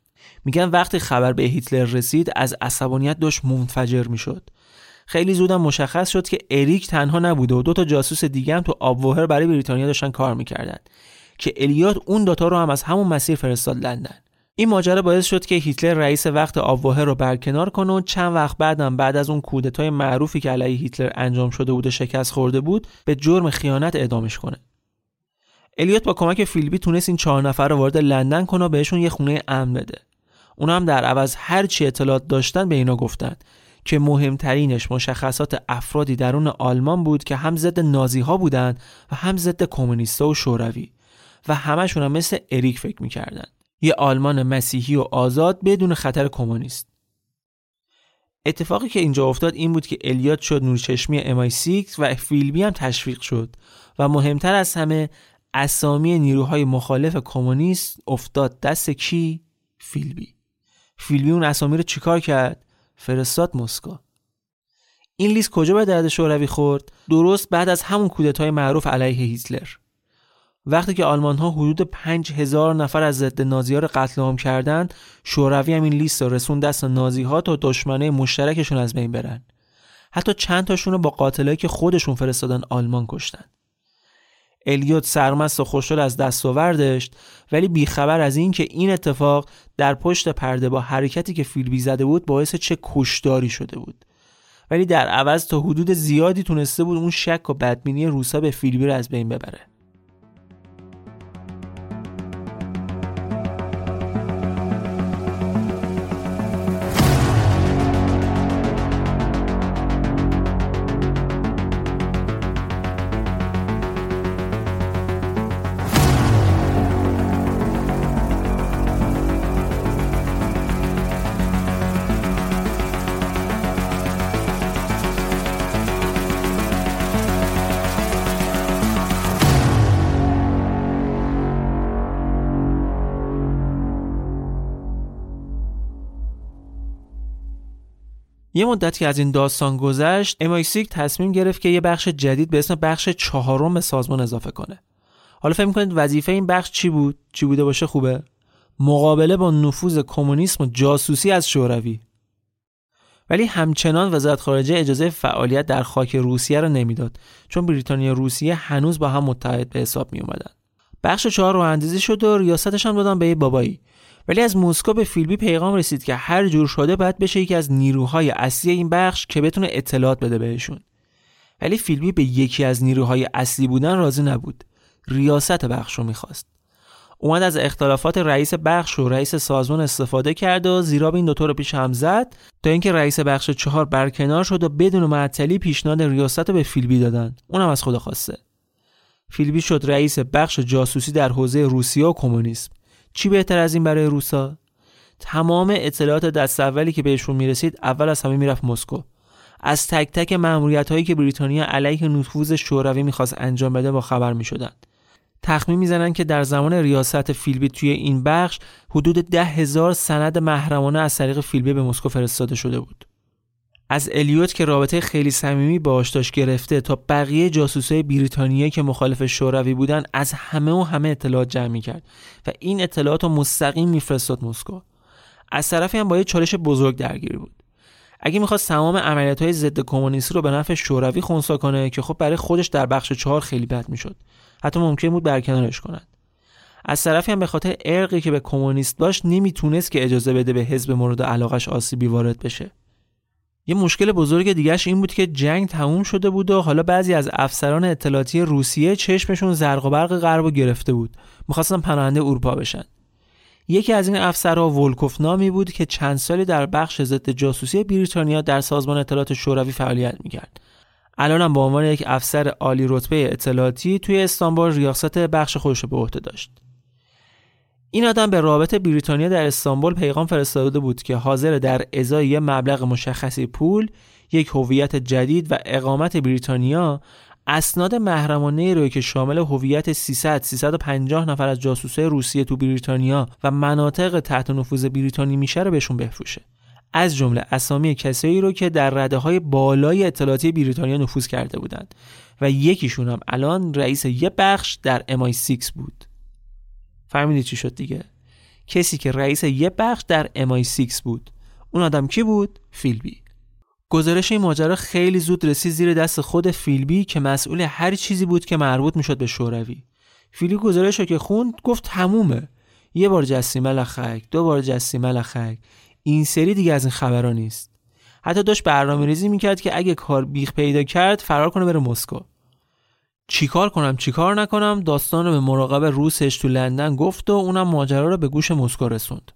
میگن وقتی خبر به هیتلر رسید از عصبانیت داشت منفجر می‌شد. خیلی زودم مشخص شد که اریک تنها نبوده و دو تا جاسوس دیگه هم تو آبوهر برای بریتانیا داشتن کار می‌کردن که الیات اون دوتا رو هم از همون مسیر فرستاد لندن. این ماجرا باعث شد که هیتلر رئیس وقت آبوهر رو برکنار کنه و چند وقت بعدم بعد از اون کودتای معروفی که علیه هیتلر انجام شده بود و شکست خورده بود به جرم خیانت اعدامش کنه. الیوت با کمک فیلبی تونست این چهار نفر رو وارد لندن کنه و بهشون یه خونه امن بده. اونا هم در عوض هر چی اطلاعات داشتن به اینا گفتن که مهمترینش مشخصات افرادی درون آلمان بود که هم ضد نازی ها بودن و هم ضد کمونیستا و شوروی و همشون هم مثل اریک فکر می‌کردن. یه آلمان مسیحی و آزاد بدون خطر کمونیست. اتفاقی که اینجا افتاد این بود که الیوت شد نورچشمی MI6 و فیلبی هم تشویق شد و مهمتر از همه اسامی نیروهای مخالف کمونیست افتاد دست کی؟ فیلبی. فیلبی اون اسامی رو چیکار کرد؟ فرستاد مسکو. این لیست کجا به درد شوروی خورد؟ درست بعد از همون کودتای معروف علیه هیتلر. وقتی که آلمان ها حدود 5000 نفر از ضد نازی ها رو قتل عام کردند شوروی هم این لیست رو رسون دست نازی ها تا دشمنه مشترکشون از بین برن. حتی چند تاشون رو با قاتلایی که خودشون فرستادن آلمان کشتن. الیوت سرمست و خوشحال از دستاوردش ولی بیخبر از این که این اتفاق در پشت پرده با حرکتی که فیلبی زده بود باعث چه کشداری شده بود. ولی در عوض تا حدود زیادی تونسته بود اون شک و بدبینی روسا به فیلبی رو از بین ببره. یه مدتی از این داستان گذشت امایسیک تصمیم گرفت که یه بخش جدید به اسم بخش چهارم سازمان اضافه کنه. حالا فکر می‌کنید وظیفه این بخش چی بود؟ چی بوده باشه خوبه؟ مقابله با نفوذ کمونیسم و جاسوسی از شوروی. ولی همچنان وزارت خارجه اجازه فعالیت در خاک روسیه را نمی‌داد چون بریتانیا و روسیه هنوز با هم متحد به حساب می اومدن. بخش چهار رو اندازی شد و ریاستش هم دادن به یه بابایی. ولی از مسکو به فیلبی پیغام رسید که هر جور شده باید بشه یکی از نیروهای اصلی این بخش که بتونه اطلاعات بده بهشون. ولی فیلبی به یکی از نیروهای اصلی بودن راضی نبود. ریاست بخش رو می‌خواست. اومد از اختلافات رئیس بخش و رئیس سازمان استفاده کرد و زیرا این دوتا رو پیش هم زد تا اینکه رئیس بخش چهار برکنار شد و بدون معطلی پیشنهاد ریاست رو به فیلبی دادن. اونم از خدا خواسته. فیلبی شد رئیس بخش جاسوسی در حوزه روسیه و کمونیسم. چی بهتر از این برای روسا؟ تمام اطلاعات دست اولی که بهشون می‌رسید اول از همه می‌رفت مسکو. از تک تک مأموریت هایی که بریتانیا علیه نفوذ شوروی می‌خواست انجام بده با خبر می‌شدند. تخمین می‌زنن که در زمان ریاست فیلبی توی این بخش حدود ده هزار سند محرمانه از طریق فیلبی به مسکو فرستاده شده بود. از الیوت که رابطه خیلی صمیمی باش داشت گرفته تا بقیه جاسوسای بریتانیا که مخالف شوروی بودن از همه و همه اطلاعات جمع کرد و این اطلاعات رو مستقیم میفرستاد مسکو. از طرفی هم با یه چالش بزرگ درگیر بود. اگه می‌خواست تمام عملیات های ضد کمونیستی رو به نفع شوروی خونسا کنه که خب برای خودش در بخش چهار خیلی بد می‌شد. حتی ممکن بود برکنارش کنند. از طرفی هم به خاطر ارقی که به کمونیست داشت نمی‌تونست که اجازه بده به حزب مورد علاقش آسیبی وارد بشه. یه مشکل بزرگ دیگهش این بود که جنگ تموم شده بود و حالا بعضی از افسران اطلاعاتی روسیه چشمشون زرق و برق غرب گرفته بود. می‌خواستن پناهنده اروپا بشن. یکی از این افسرها ولکوف نامی بود که چند سالی در بخش ضد جاسوسی بریتانیا در سازمان اطلاعات شوروی فعالیت می‌کرد. الانم به عنوان یک افسر عالی رتبه اطلاعاتی توی استانبول ریاست بخش خودش به عهده داشت. این آدم به رابط بریتانیا در استانبول پیغام فرستاده بود که حاضر در ازای یه مبلغ مشخصی پول یک هویت جدید و اقامت بریتانیا اسناد محرمانه رو که شامل هویت 300 350 نفر از جاسوسای روسیه تو بریتانیا و مناطق تحت نفوذ بریتانی میشه رو بهشون بفروشه. از جمله اسامی کسایی رو که در رده های بالای اطلاعاتی بریتانیا نفوذ کرده بودند. و یکیشون هم الان رئیس یه بخش در MI6 بود. فهمیدی چی شد دیگه؟ کسی که رئیس یه بخش در MI6 بود. اون آدم کی بود؟ فیلبی گزارش این ماجرا خیلی زود رسید زیر دست خود فیلبی که مسئول هر چیزی بود که مربوط می‌شد به شوروی. فیلبی گزارش رو که خوند گفت تمومه. یه بار جسیمه لخک دو بار جسیمه لخک این سری دیگه از این خبرها نیست. حتی داشت برنامه ریزی می‌کرد که اگه کار بیخ پیدا کرد فرار کنه بره مسکو. چیکار کنم؟ چیکار نکنم؟ داستان رو به مراقب روسش تو لندن گفت و اونم ماجرا رو به گوش مسکو رسوند.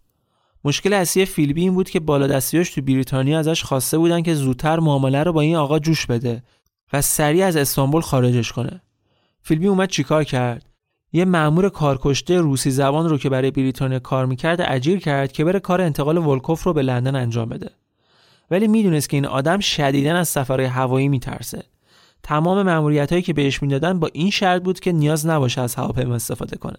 مشکل اصلی فیلبی این بود که بالا دستیاش تو بریتانیا ازش خواسته بودن که زودتر معامله رو با این آقا جوش بده و سریع از استانبول خارجش کنه. فیلبی اومد چیکار کرد؟ یه مأمور کارکشته روسی زبان رو که برای بریتانیا کار می‌کرد اجیر کرد که بره کار انتقال ولکوف رو به لندن انجام بده. ولی می‌دونست که این آدم شدیدا از سفرهای هوایی میترسه. تمام مأموریت هایی که بهش می‌دادن با این شرط بود که نیاز نباشه از هواپیما استفاده کنه.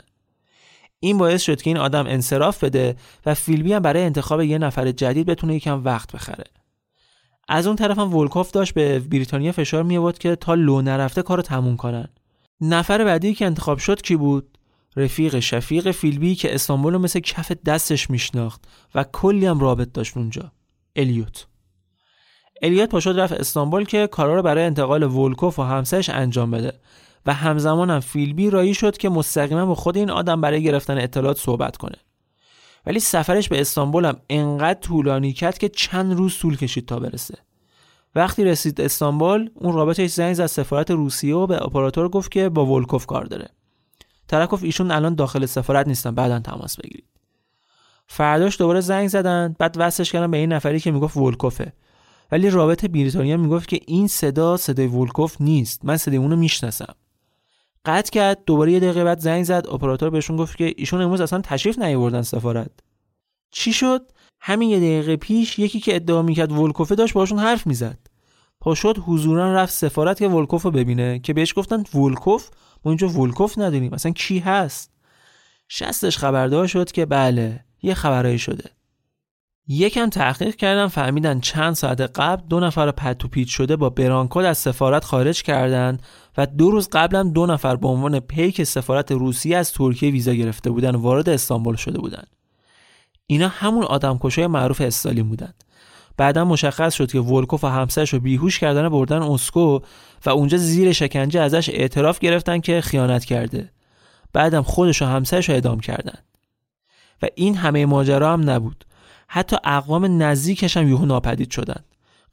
این باعث شد که این آدم انصراف بده و فیلبی هم برای انتخاب یه نفر جدید بتونه یکم وقت بخره. از اون طرف هم ولکوف داشت به بریتانیا فشار می آورد که تا لو نرفته کارو تموم کنن. نفر بعدی که انتخاب شد کی بود؟ رفیق شفیق فیلبی که استانبول مثل کف دستش میشناخت و کلی هم رابط داشت اونجا. الیوت. الیات پاشد رفت استانبول که کارا رو برای انتقال ولکوف و همسرش انجام بده. و همزمان هم فیلبی رایی شد که مستقیما با خود این آدم برای گرفتن اطلاعات صحبت کنه. ولی سفرش به استانبول هم انقدر طولانی کرد که چند روز طول کشید تا برسه. وقتی رسید استانبول اون رابطش زنگ زد سفارت روسیه و به اپراتور گفت که با ولکوف کار داره. گفت ایشون الان داخل سفارت نیستن بعدا تماس بگیرید. فرداش دوباره زنگ زدن بعد وصلش کردن به این نفری که می‌گفت ولکوفه. ولی رابط بریتانیا می‌گفت که این صدا صدای ولکوف نیست. من صدای اونو می‌شناسم. قطع کرد دوباره یه دقیقه بعد زنگ زد. اپراتور بهشون گفت که ایشون امروز اصلا تشریف نیاوردن سفارت. چی شد؟ همین یه دقیقه پیش یکی که ادعا می‌کرد ولکوفه داشت باشون حرف می‌زد. پاشد حضورا رفت سفارت که ولکوف رو ببینه که بهش گفتن ولکوف ما اینجا ولکوف نداریم مثلا کی هست؟ شستش خبردار شد که بله یه خبرایی شده. یکم تحقیق کردن فهمیدن چند ساعت قبل دو نفر پتو پیچ شده با برانکود از سفارت خارج کردن و دو روز قبلم دو نفر به عنوان پیک سفارت روسیه از ترکیه ویزا گرفته بودن وارد استانبول شده بودن. اینا همون آدمکشای معروف استالین بودن. بعدا مشخص شد که ولکوف و همسرش رو بیهوش کردن بردن اسکو و اونجا زیر شکنجه ازش اعتراف گرفتن که خیانت کرده. بعدم خودش و همسرش رو اعدام کردن. و این همه ماجرا هم نبود. حتی اقوام نزدیکش هم یهو ناپدید شدن.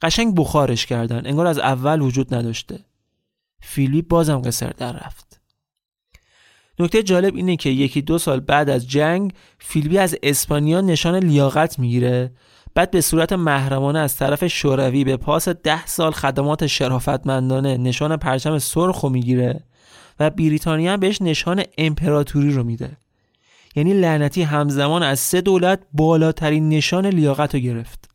قشنگ بخارش کردن. انگار از اول وجود نداشته. فیلیپ بازم قصر در رفت. نکته جالب اینه که یکی دو سال بعد از جنگ فیلیپی از اسپانیا نشان لیاقت می‌گیره. بعد به صورت محرمانه از طرف شوروی به پاس ده سال خدمات شرافتمندانه نشان پرچم سرخ رو می‌گیره و بریتانیا بهش نشان امپراتوری رو میده. یعنی لعنتی همزمان از سه دولت بالاترین نشان لیاقت رو گرفت.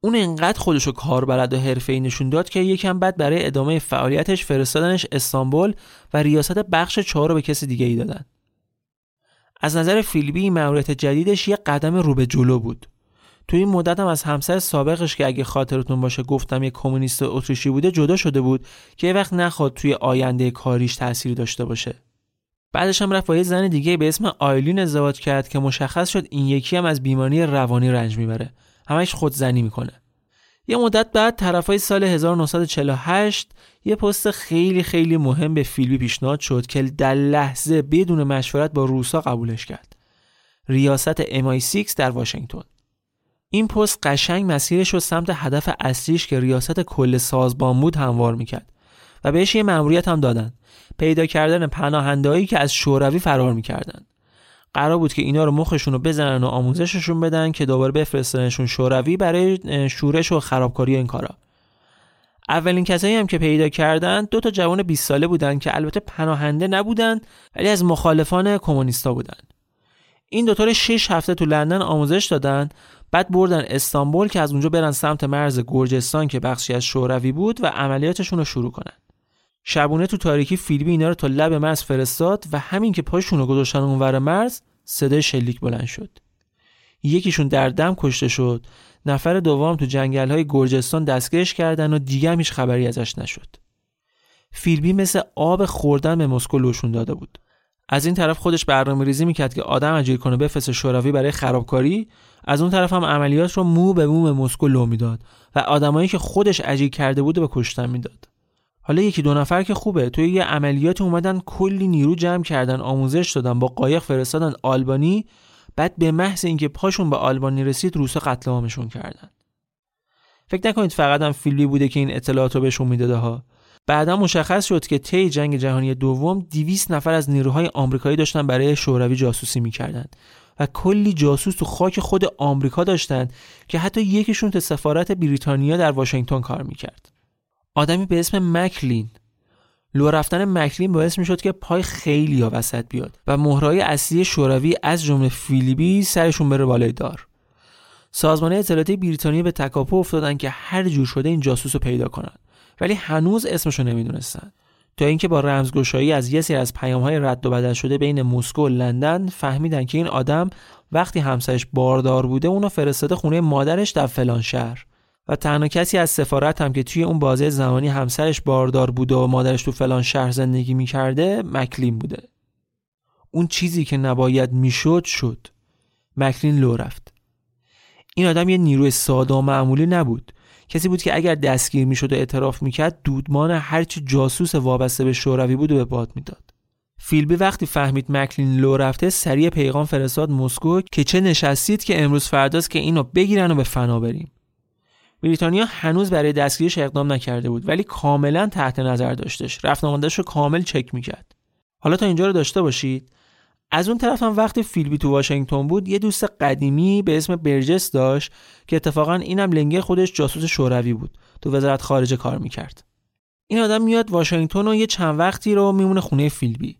اون انقدر خودشو کاربلد و حرفه‌ای نشون داد که یکم بعد برای ادامه فعالیتش فرستادنش استانبول و ریاست بخش چهار رو به کسی دیگه ای دادن. از نظر فیلبی مأموریت جدیدش یه قدم رو به جلو بود. توی این مدت هم از همسر سابقش که اگه خاطرتون باشه گفتم یه کمونیست اتریشی بوده جدا شده بود که یه وقت نخواد توی آینده کاریش تأثیری داشته باشه. بعدش هم رفت با یه زن دیگه به اسم آیلین ازدواج کرد که مشخص شد این یکی هم از بیماری روانی رنج می‌بره. همش خودزنی می‌کنه. یه مدت بعد طرفای سال 1948 یه پست خیلی خیلی مهم به فیلبی پیشنهاد شد که در لحظه بدون مشورت با روسا قبولش کرد. ریاست MI6 در واشنگتن. این پست قشنگ مسیرش رو سمت هدف اصلیش که ریاست کل سازمان بود هموار می‌کرد. و بهش یه مأموریت هم دادن. پیدا کردن پناهندهایی که از شوروی فرار می‌کردن. قرار بود که اینا رو مخشون رو بزنن و آموزششون بدن که دوباره بفرستنشون شوروی برای شورش و خرابکاری این کارا. اولین کسایی هم که پیدا کردن دو تا جوان 20 ساله بودن که البته پناهنده نبودن ولی از مخالفان کمونیستا بودن. این دوتا رو 6 هفته تو لندن آموزش دادن بعد بردن استانبول که از اونجا برن سمت مرز گرجستان که بخشی از شوروی بود و عملیاتشون رو شروع کنن. شبونه تو تاریکی فیلمی اینا رو تا لب مرز فرستاد و همین که پاشون رو گذاشتن اونور مرز صدای شلیک بلند شد. یکیشون در دم کشته شد. نفر دوم تو جنگل های گرجستان دستگیرش کردن و دیگه هیچ خبری ازش نشد. فیلمی مثل آب خوردن به مسکو لوشون داده بود. از این طرف خودش برنامه ریزی می‌کرد که آدم اجیر کنه بفرست شوروی برای خرابکاری. از اون طرف هم عملیات رو مو به مو به مسکو لو می‌داد و آدمایی که خودش اجیر کرده بود به کشتن می‌داد. حالا یکی دو نفر که خوبه. توی یه عملیات اومدن کلی نیرو جمع کردن آموزش دادن با قایق فرستادن آلبانی. بعد به محض اینکه پاشون به آلبانی رسید روسا قتل عامشون کردن. فکر نکنید فقط هم فیلی بوده که این اطلاعات رو بهشون می‌داده ها. بعدا مشخص شد که طی جنگ جهانی دوم 200 نفر از نیروهای آمریکایی داشتن برای شوروی جاسوسی می‌کردند و کلی جاسوس تو خاک خود آمریکا داشتن که حتی یکیشون تو سفارت بریتانیا در واشنگتن کار می‌کرد. آدمی به اسم مکلین. لو رفتن مکلین باعث می‌شد که پای خیلی ها وسط بیاد و مهرهای اصلی شوروی از جمله فیلیبی سرشون بره بالای دار. سازمان اطلاعاتی بریتانیا به تکاپو افتادن که هر جور شده این جاسوس رو پیدا کنن. ولی هنوز اسمشو نمی‌دونستن. تا اینکه با رمزگشایی از یه سری از پیامهای رد و بدل شده بین مسکو و لندن فهمیدن که این آدم وقتی همسرش باردار بوده اونو فرستاده خونه مادرش در فلان شهر. و تنها کسی از سفارت هم که توی اون بازه زمانی همسرش باردار بوده و مادرش تو فلان شهر زندگی می‌کرده مکلین بوده. اون چیزی که نباید می‌شد شد. مکلین لو رفت. این آدم یه نیروی ساده و معمولی نبود. کسی بود که اگر دستگیر می‌شد و اعتراف می‌کرد دودمان هرچی جاسوس وابسته به شوروی بود و به باد می‌داد. فیلبی وقتی فهمید مکلین لو رفته سریع پیغام فرستاد مسکو که چه نشستید که امروز فرداست که اینو بگیرن و به فنا بریم. بریتانیا هنوز برای دستگیریش اقدام نکرده بود ولی کاملا تحت نظر داشتش. رفت رو کامل چک می‌کرد. حالا تا اینجا رو داشته باشید؟ از اون طرف هم وقتی فیلبی تو واشنگتن بود یه دوست قدیمی به اسم برجس داشت که اتفاقا اینم لنگه خودش جاسوس شوروی بود. تو وزارت خارجه کار می‌کرد. این آدم میاد واشنگتن و یه چند وقتی رو میمونه خونه فیلبی.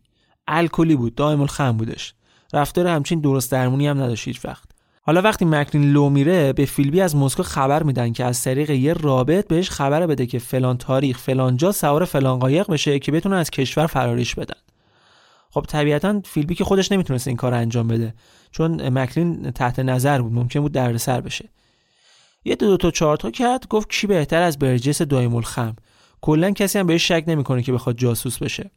الکلی بود دائم الخم بودش. رفتار همچین درست درمونی هم نداشت هیچ وقت. حالا وقتی مکلین لو میره به فیلبی از مسکو خبر میدن که از طریق یه رابط بهش خبر بده که فلان تاریخ فلان جا سوار فلان قایق بشه که بتونه از کشور فراریش بدن. خب طبیعتا فیلبی که خودش نمی‌تونست این کار انجام بده چون مکلین تحت نظر بود ممکن بود دردسر بشه. یه دو, دو تا چهار تا کرد گفت کی بهتر از برجس دایم الخم. کلا کسی هم بهش شک نمی‌کنه که بخواد جاسوس بشه.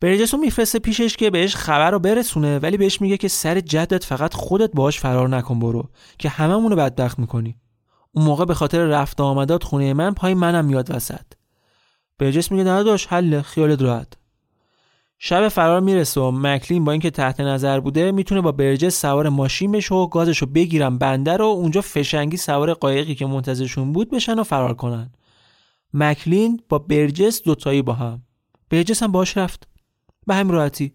برجس رو میفرسته پیشش که بهش خبر رو برسونه ولی بهش میگه که سر جدت فقط خودت باش فرار نکن برو که هممون رو بدبخت می‌کنی. اون موقع به خاطر رفت آمدات خونه من پای منم میاد وسط. برجس میگه نداش حل خیالت راحت. شب فرار می‌رسه و مکلین با اینکه تحت نظر بوده می‌تونه با برجس سوار ماشین بشه و گازشو بگیرن بنده رو اونجا فشنگی سوار قایقی که منتظرشون بود بشن و فرار کنن. مکلین با برجس دوتایی با هم. برجس هم باش رفت. به همین راحتی.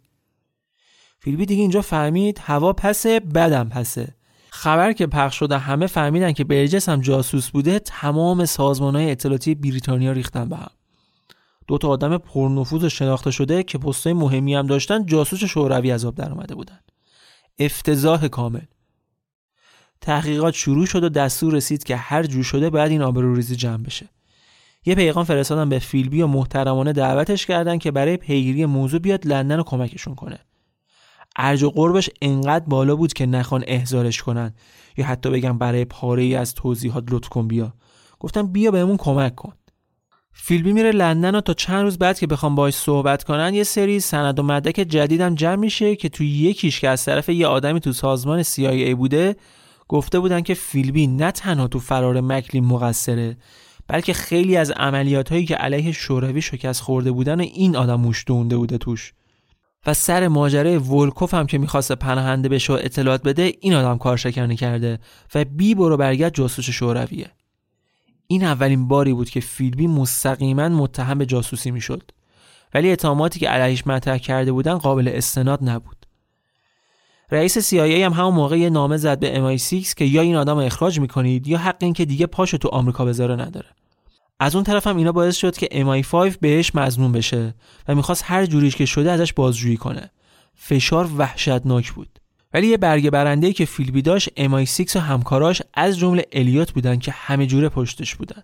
فیلبی دیگه اینجا فهمید هوا پسه بدم پسه. خبر که پخش شده همه فهمیدن که برجس هم جاسوس بوده تمام سازمان های اطلاعاتی بریتانیا ریختن به هم. دو تا آدم پرنفوذ شناخته شده که پستای مهمی هم داشتن جاسوس شوروی عذاب در اومده بودن. افتضاح کامل. تحقیقات شروع شد و دستور رسید که هر جور شده باید این آبروریزی جمع بشه. یه پیغام فرستادن به فیلبی و محترمانه دعوتش کردن که برای پیگیری موضوع بیاد لندن رو کمکشون کنه. ارج و قربش انقدر بالا بود که نخوان احضارش کنن. یا حتی بگم برای پاره ای از توضیحات لطف کن بیا. گفتم بیا بهمون کمک کن. فیلبی میره لندن و تا چند روز بعد که بخوام باهاش صحبت کنن یه سری سند و مدرک جدیدم جمع میشه که توی یکیش که از طرف یه آدمی تو سازمان CIA بوده گفته بودن که فیلبی نه تنها تو فرار مکلین مقصره بلکه خیلی از عملیات هایی که علیه شوروی شکست خورده بودن این آدم موش دونده بوده توش. و سر ماجرای ولکوف هم که می‌خواست پناهنده بشه و اطلاعات بده این آدم کارشکنی کرده و بی برو برگرد جاسوس شورویه. این اولین باری بود که فیلبی مستقیما متهم به جاسوسی می‌شد. ولی اتهاماتی که علیهش مطرح کرده بودن قابل استناد نبود. رئیس CIA هم همون موقع یه نامه زد به MI6 که یا این آدم اخراج می‌کنید یا حق این که دیگه پاشو تو آمریکا بذاره نداره. از اون طرف هم اینا باعث شد که MI5 بهش مزنون بشه و می‌خواست هر جوریش که شده ازش بازجویی کنه. فشار وحشتناک بود. ولی یه برگه برنده که فیلبی داشت MI6 و همکاراش از جمله الیوت بودن که همه جوره پشتش بودن.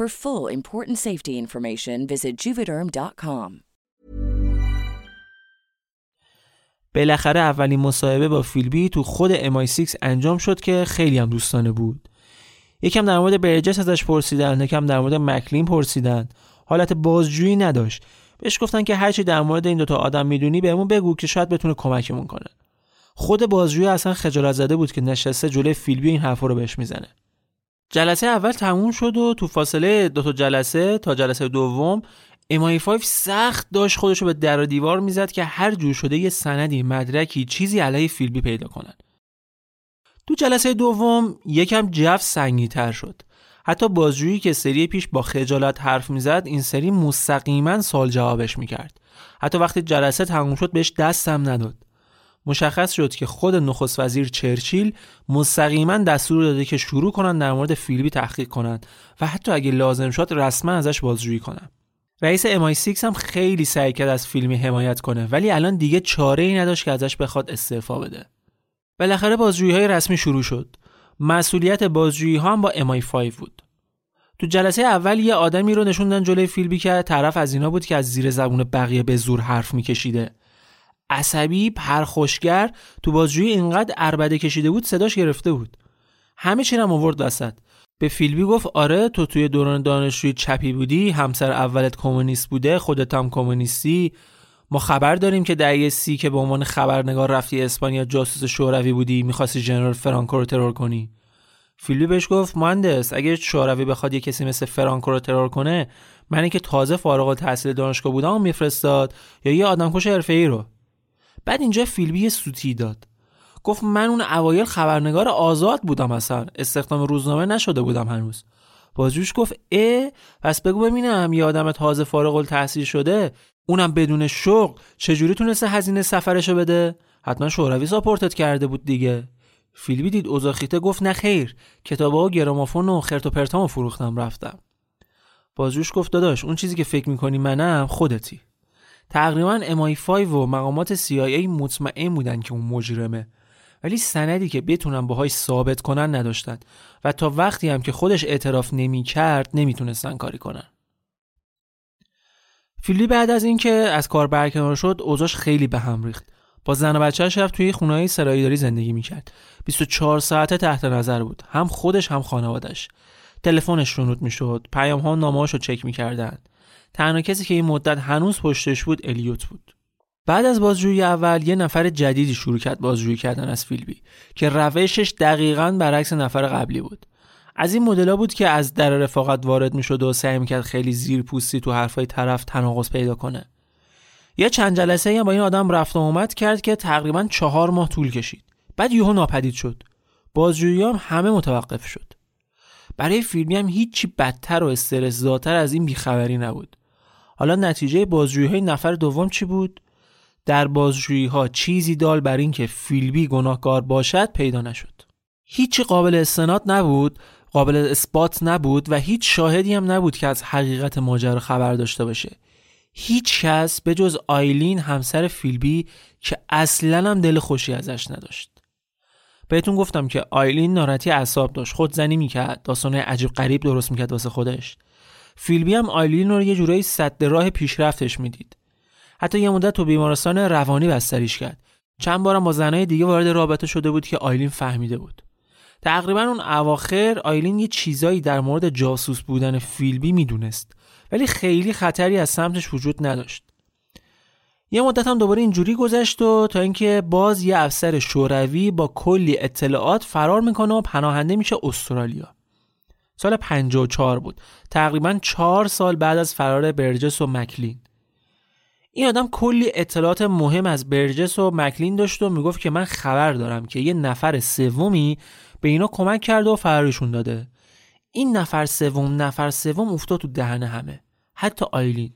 For full important safety information, visit juvederm.com. بالاخره اولین مصاحبه با فیلبی تو خود MI6 انجام شد که خیلی هم دوستانه بود. یکم در مورد برجس ازش پرسیدن یکم در مورد مکلین پرسیدن. حالت بازجویی نداشت. بهش گفتن که هرچی در مورد این دوتا آدم می‌دونی بهمون بگو که شاید بتونه کمکمون کنه. خود بازجوی اصلا خجالت زده بود که نشسته جلوی فیلبی این حرفا رو بهش می‌زنه. جلسه اول تموم شد و تو فاصله دو تا جلسه تا جلسه دوم امای 5 سخت داشت خودش رو به در و دیوار می‌زد که هر جور شده یه سندی مدرکی چیزی علیه فیلبی پیدا کنن. تو جلسه دوم یکم جو سنگی تر شد. حتی بازجویی که سری پیش با خجالت حرف می‌زد این سری مستقیما سال جوابش می‌کرد. حتی وقتی جلسه تموم شد بهش دستم نداد. مشخص شد که خود نخست وزیر چرچیل مستقیما دستور داده که شروع کنن در مورد فیلبی تحقیق کنند و حتی اگه لازم شد رسما ازش بازجویی کنن رئیس MI6 هم خیلی سعی کرد از فیلمی حمایت کنه ولی الان دیگه چاره ای نداشت که ازش بخواد استعفا بده. بالاخره بازجویی های رسمی شروع شد. مسئولیت بازجویی ها هم با MI5 بود. تو جلسه اول یه آدمی رو نشوندن جلوی فیلبی که طرف از اینا بود که از زیر زبون بقیه به زور حرف میکشیده. عصبی پرخوشگر تو بازجویی اینقدر اربده کشیده بود صداش گرفته بود. همه چی هم آورد وسط. به فیلبی گفت آره تو توی دوران دانشجویی چپی بودی همسر اولت کمونیست بوده خودت هم کمونیستی. ما خبر داریم که دهه سی که به عنوان خبرنگار رفتی اسپانیا جاسوس شوروی بودی می‌خواستی جنرال فرانکو رو ترور کنی. فیلبی بهش گفت مهندس اگه شوروی بخواد یه کسی مثل فرانکو رو ترور کنه منی که تازه فارغ التحصیل دانشگاه بودم میفرستاد یا یه آدمکش حرفه‌ای رو. بعد اینجا فیلبی سوتی داد. گفت من اون اوایل خبرنگار آزاد بودم اصلا. استخدام روزنامه نشده بودم هنوز. بازجوش گفت اه پس بگو ببینم یه آدم تازه فارغ التحصیل شده. اونم بدون شغل چجوری تونسته هزینه سفرشو بده؟ حتما شوروی ساپورتت کرده بود دیگه. فیلبی دید اوزاخیته گفت نه خیر. کتابا و گرامافون و خرت و پرتامو فروختم رفتم. بازجوش گفت داداش اون چیزی که فکر می‌کنی منم خودتی. تقریبا MI5 و مقامات CIA مطمئن بودن که اون مجرمه. ولی سندی که بتونن باهاش ثابت کنن نداشتن و تا وقتی هم که خودش اعتراف نمی کرد نمی‌تونستن کاری کنن. فیلی بعد از اینکه از کار برکنار شد اوضاش خیلی به هم ریخت. با زن و بچه‌اش رفت توی خونه‌های سرایداری زندگی می‌کرد. 24 ساعته تحت نظر بود. هم خودش هم خانوادش تلفنش شنود می‌شد. پیام ها نامه‌هاش رو چک می‌کردن. تنها کسی که این مدت هنوز پشتش بود الیوت بود. بعد از بازجویی اول یه نفر جدیدی شروع کرد بازجویی کردن از فیلبی که روشش دقیقا برعکس نفر قبلی بود. از این مدلا بود که از در رفاقت وارد می‌شد و سعی می‌کرد خیلی زیر پوستی تو حرفای طرف تناقض پیدا کنه. یه چند جلسه هم با این آدم رفت و اومد کرد که تقریبا چهار ماه طول کشید. بعد یهو ناپدید شد. بازجویی هم همه متوقف شد. برای فیلمی هم هیچی بدتر و استرس از این بیخبری نبود. حالا نتیجه بازجویی های نفر دوم چی بود؟ در بازجویی ها چیزی دال بر اینکه فیلبی گناهکار باشد پیدا نشد. هیچی قابل استناد نبود قابل اثبات نبود و هیچ شاهدی هم نبود که از حقیقت ماجرا خبر داشته باشه. هیچ کس به جز آیلین همسر فیلبی که اصلا هم دل خوشی ازش نداشت. بهتون گفتم که آیلین ناراحتی اعصاب داشت خود زنی می‌کرد داستانه عجیب غریب درست می‌کرد واسه خودش. فیلبی هم آیلین رو یه جورایی صد راه پیشرفتش می‌دید. حتی یه مدت تو بیمارستان روانی بستریش کرد. چند بارم با زنای دیگه وارد رابطه شده بود که آیلین فهمیده بود. تقریبا اون اواخر آیلین یه چیزایی در مورد جاسوس بودن فیلبی می‌دونست ولی خیلی خطری از سمتش وجود نداشت. یه مدت هم دوباره اینجوری گذشت و تا اینکه باز یه افسر شوروی با کلی اطلاعات فرار می‌کنه و پناهنده میشه استرالیا. سال 54 بود. تقریبا چهار سال بعد از فرار برجس و مکلین. این آدم کلی اطلاعات مهم از برجس و مکلین داشت و می‌گفت که من خبر دارم که یه نفر سومی به اینا کمک کرده و فرارشون داده. این نفر سوم نفر سوم افتاد تو دهن همه. حتی آیلین.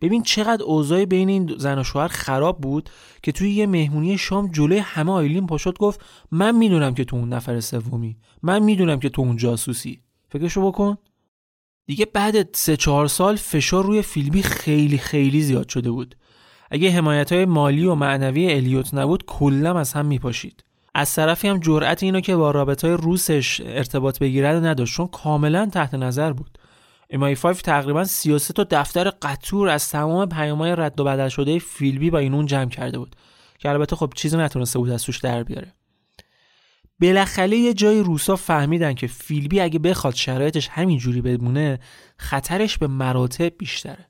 ببین چقدر اوضاع بین این زن و شوهر خراب بود که توی یه مهمونی شام جلوی همه آیلین پاشد گفت من می‌دونم که تو اون نفر سومی. من می‌دونم که تو اون جاسوسی. فکرشو بکن. دیگه بعد سه چهار سال فشار روی فیلبی خیلی خیلی زیاد شده بود. اگه حمایت های مالی و معنوی الیوت نبود کلم از هم میپاشید. از طرفی هم جرأت اینو که با رابطه های روسش ارتباط بگیرد نداشت چون کاملا تحت نظر بود. امای 5 تقریبا سیاست و دفتر قطور از تمام پیامهای رد و بدل شده فیلبی با اینون جمع کرده بود. که البته خب چیزی نتونسته بود از توش در بیاره. بالاخره یه جای روسا فهمیدن که فیلبی اگه بخواد شرایطش همینجوری بمونه خطرش به مراتب بیشتره.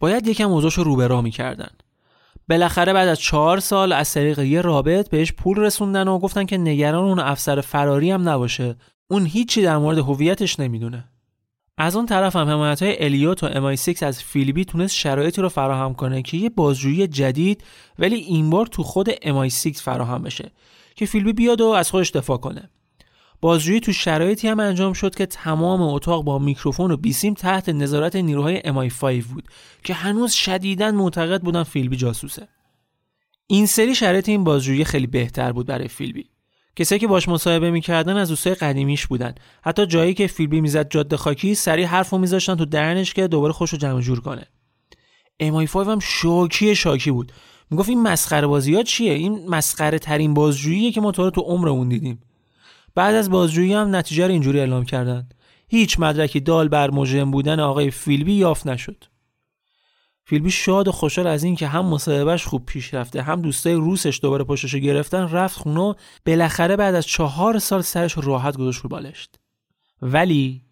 باید یکم اوضاعش رو به می‌کردن. بالاخره بعد از چهار سال از طریق یه رابط بهش پول رسوندن و گفتن که نگران اون افسر فراری هم نباشه. اون هیچی در مورد هویتش نمی‌دونه. از اون طرف هم حمایت های الیوت و امای 6 از فیلیبی تونست شرایطی رو فراهم کنه که یه بازجویی جدید ولی این بار تو خود امای 6 فراهم بشه. که فیلبی بیاد و از خودش دفاع کنه. بازجویی تو شرایطی هم انجام شد که تمام اتاق با میکروفون و بیسیم تحت نظارت نیروهای MI5 بود که هنوز شدیدا معتقد بودن فیلبی جاسوسه. این سری شرایط این بازجویی خیلی بهتر بود برای فیلبی کسایی که باش مصاحبه می‌کردن از دوستای قدیمیش بودن. حتی جایی که فیلبی می‌زد جاده خاکی سری حرفو میذاشتن تو درنش که دوباره خوش رو جمع جور کنه. MI5 هم شاکی شاکی بود. می‌گفت این مسخره بازی ها چیه؟ این مسخره ترین بازجوییه که ما تو عمرمون دیدیم. بعد از بازجویی هم نتیجه رو اینجوری اعلام کردن. هیچ مدرکی دال بر مجرم بودن آقای فیلبی یافت نشد. فیلبی شاد و خوشحال از این که هم مصاحبهش خوب پیش رفته هم دوستای روسش دوباره پشتش گرفتن رفت خونه بالاخره بعد از چهار سال سرش راحت گذاشت رو بالشت. ولی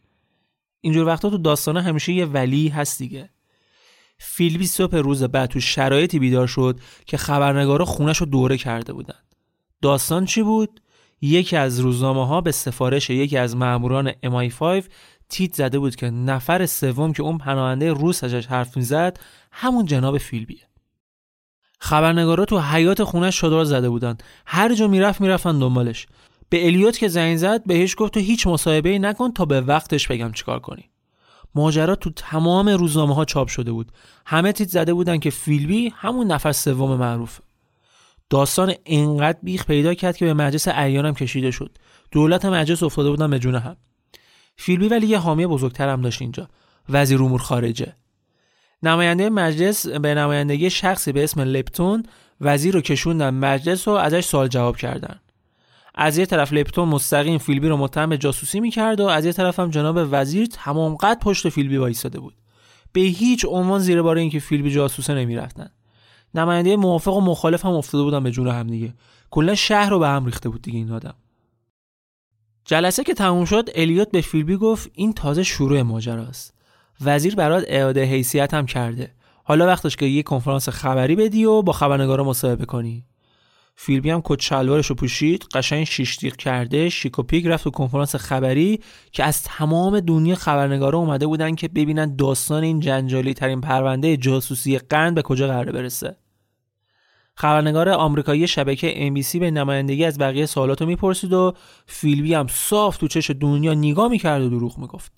اینجور وقتا تو داستانه همیشه یه ولی هست دیگه. فیلبی صبح روز بعد تو شرایطی بیدار شد که خبرنگارا خونش رو دوره کرده بودن. داستان چی بود؟ یکی از روزنامه ها به سفارش یکی از ماموران MI5 تیت زده بود که نفر سوم که اون پناهنده روس ازش حرف می‌زد همون جناب فیلبیه خبرنگارا تو حیات خونش شدار زده بودن. هر جا می‌رفت می‌رفتن دنبالش. به الیوت که زنگ زد بهش گفت تو هیچ مصاحبه نکن تا به وقتش بگم چیکار کنی. ماجرا تو تمام روزنامه ها چاپ شده بود. همه تیت زده بودن که فیلبی همون نفر سوم معروفه. داستان انقدر بیخ پیدا کرد که به مجلس ایانم کشیده شد. دولت مجلس افتاده بودن به جون هم. فیلبی ولی یه حامی بزرگتر هم داشت اینجا. وزیر امور خارجه. نماینده مجلس به نمایندگی شخصی به اسم لپتون وزیر رو کشوندن. مجلس و ازش سوال جواب کردن. از یه طرف لپتون مستقیم فیلبی رو متهم جاسوسی می‌کرد و از یه طرف هم جناب وزیر تمام قد پشت فیلبی وایساده بود. به هیچ عنوان زیر بار اینکه فیلبی جاسوسه نمی‌رفتن. نماینده موافق و مخالف هم افتاده بودن به جون هم دیگه. کلا شهر رو به هم ریخته بود دیگه این آدم. جلسه که تموم شد الیوت به فیلبی گفت این تازه شروع ماجراست. وزیر برات اعاده حیثیت هم کرده. حالا وقتش که یه کنفرانس خبری بدی و با خبرنگارا مصاحبه کنی. فیلبی هم کت شلوارش رو پوشید قشنگ شیش کرده شیک پیک رفت تو کنفرانس خبری که از تمام دنیا خبرنگارا اومده بودن که ببینن داستان این جنجالی ترین پرونده جاسوسی قند به کجا قرار برسه. خبرنگار آمریکایی شبکه NBC به نمایندگی از بقیه سوالاتو می‌پرسید و فیلبی هم صاف تو چش دنیا نگاه می‌کرد و دروغ می‌گفت.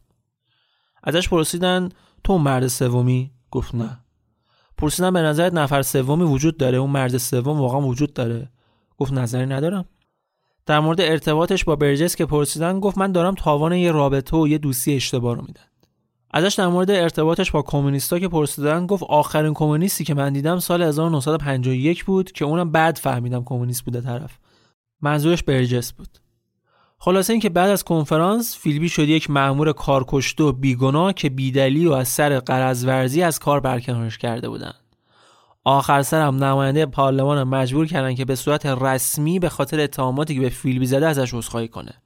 ازش پرسیدن تو مرد سومی؟ گفت نه. پرسیدن به نظرت نفر سومی وجود داره؟ اون مرد سوم واقعا وجود داره؟ گفت نظری ندارم. در مورد ارتباطش با برجس که پرسیدن گفت من دارم تاوان یه رابطه و یه دوستی اشتباه رو میدن. ازش در مورد ارتباطش با کمونیستا که پرسیدن گفت آخرین کمونیستی که من دیدم سال 1951 بود که اونم بعد فهمیدم کمونیست بوده طرف. منظورش برجس بود. خلاصه اینکه بعد از کنفرانس فیلبی شد یک مأمور کارکشته و بیگناه که بیدلی و از سر قرض از کار برکنارش کرده بودند. آخر سر هم نماینده پارلمان مجبور کردن که به صورت رسمی به خاطر اتهاماتی که به فیلبی زده ازش عذرخواهی کنه.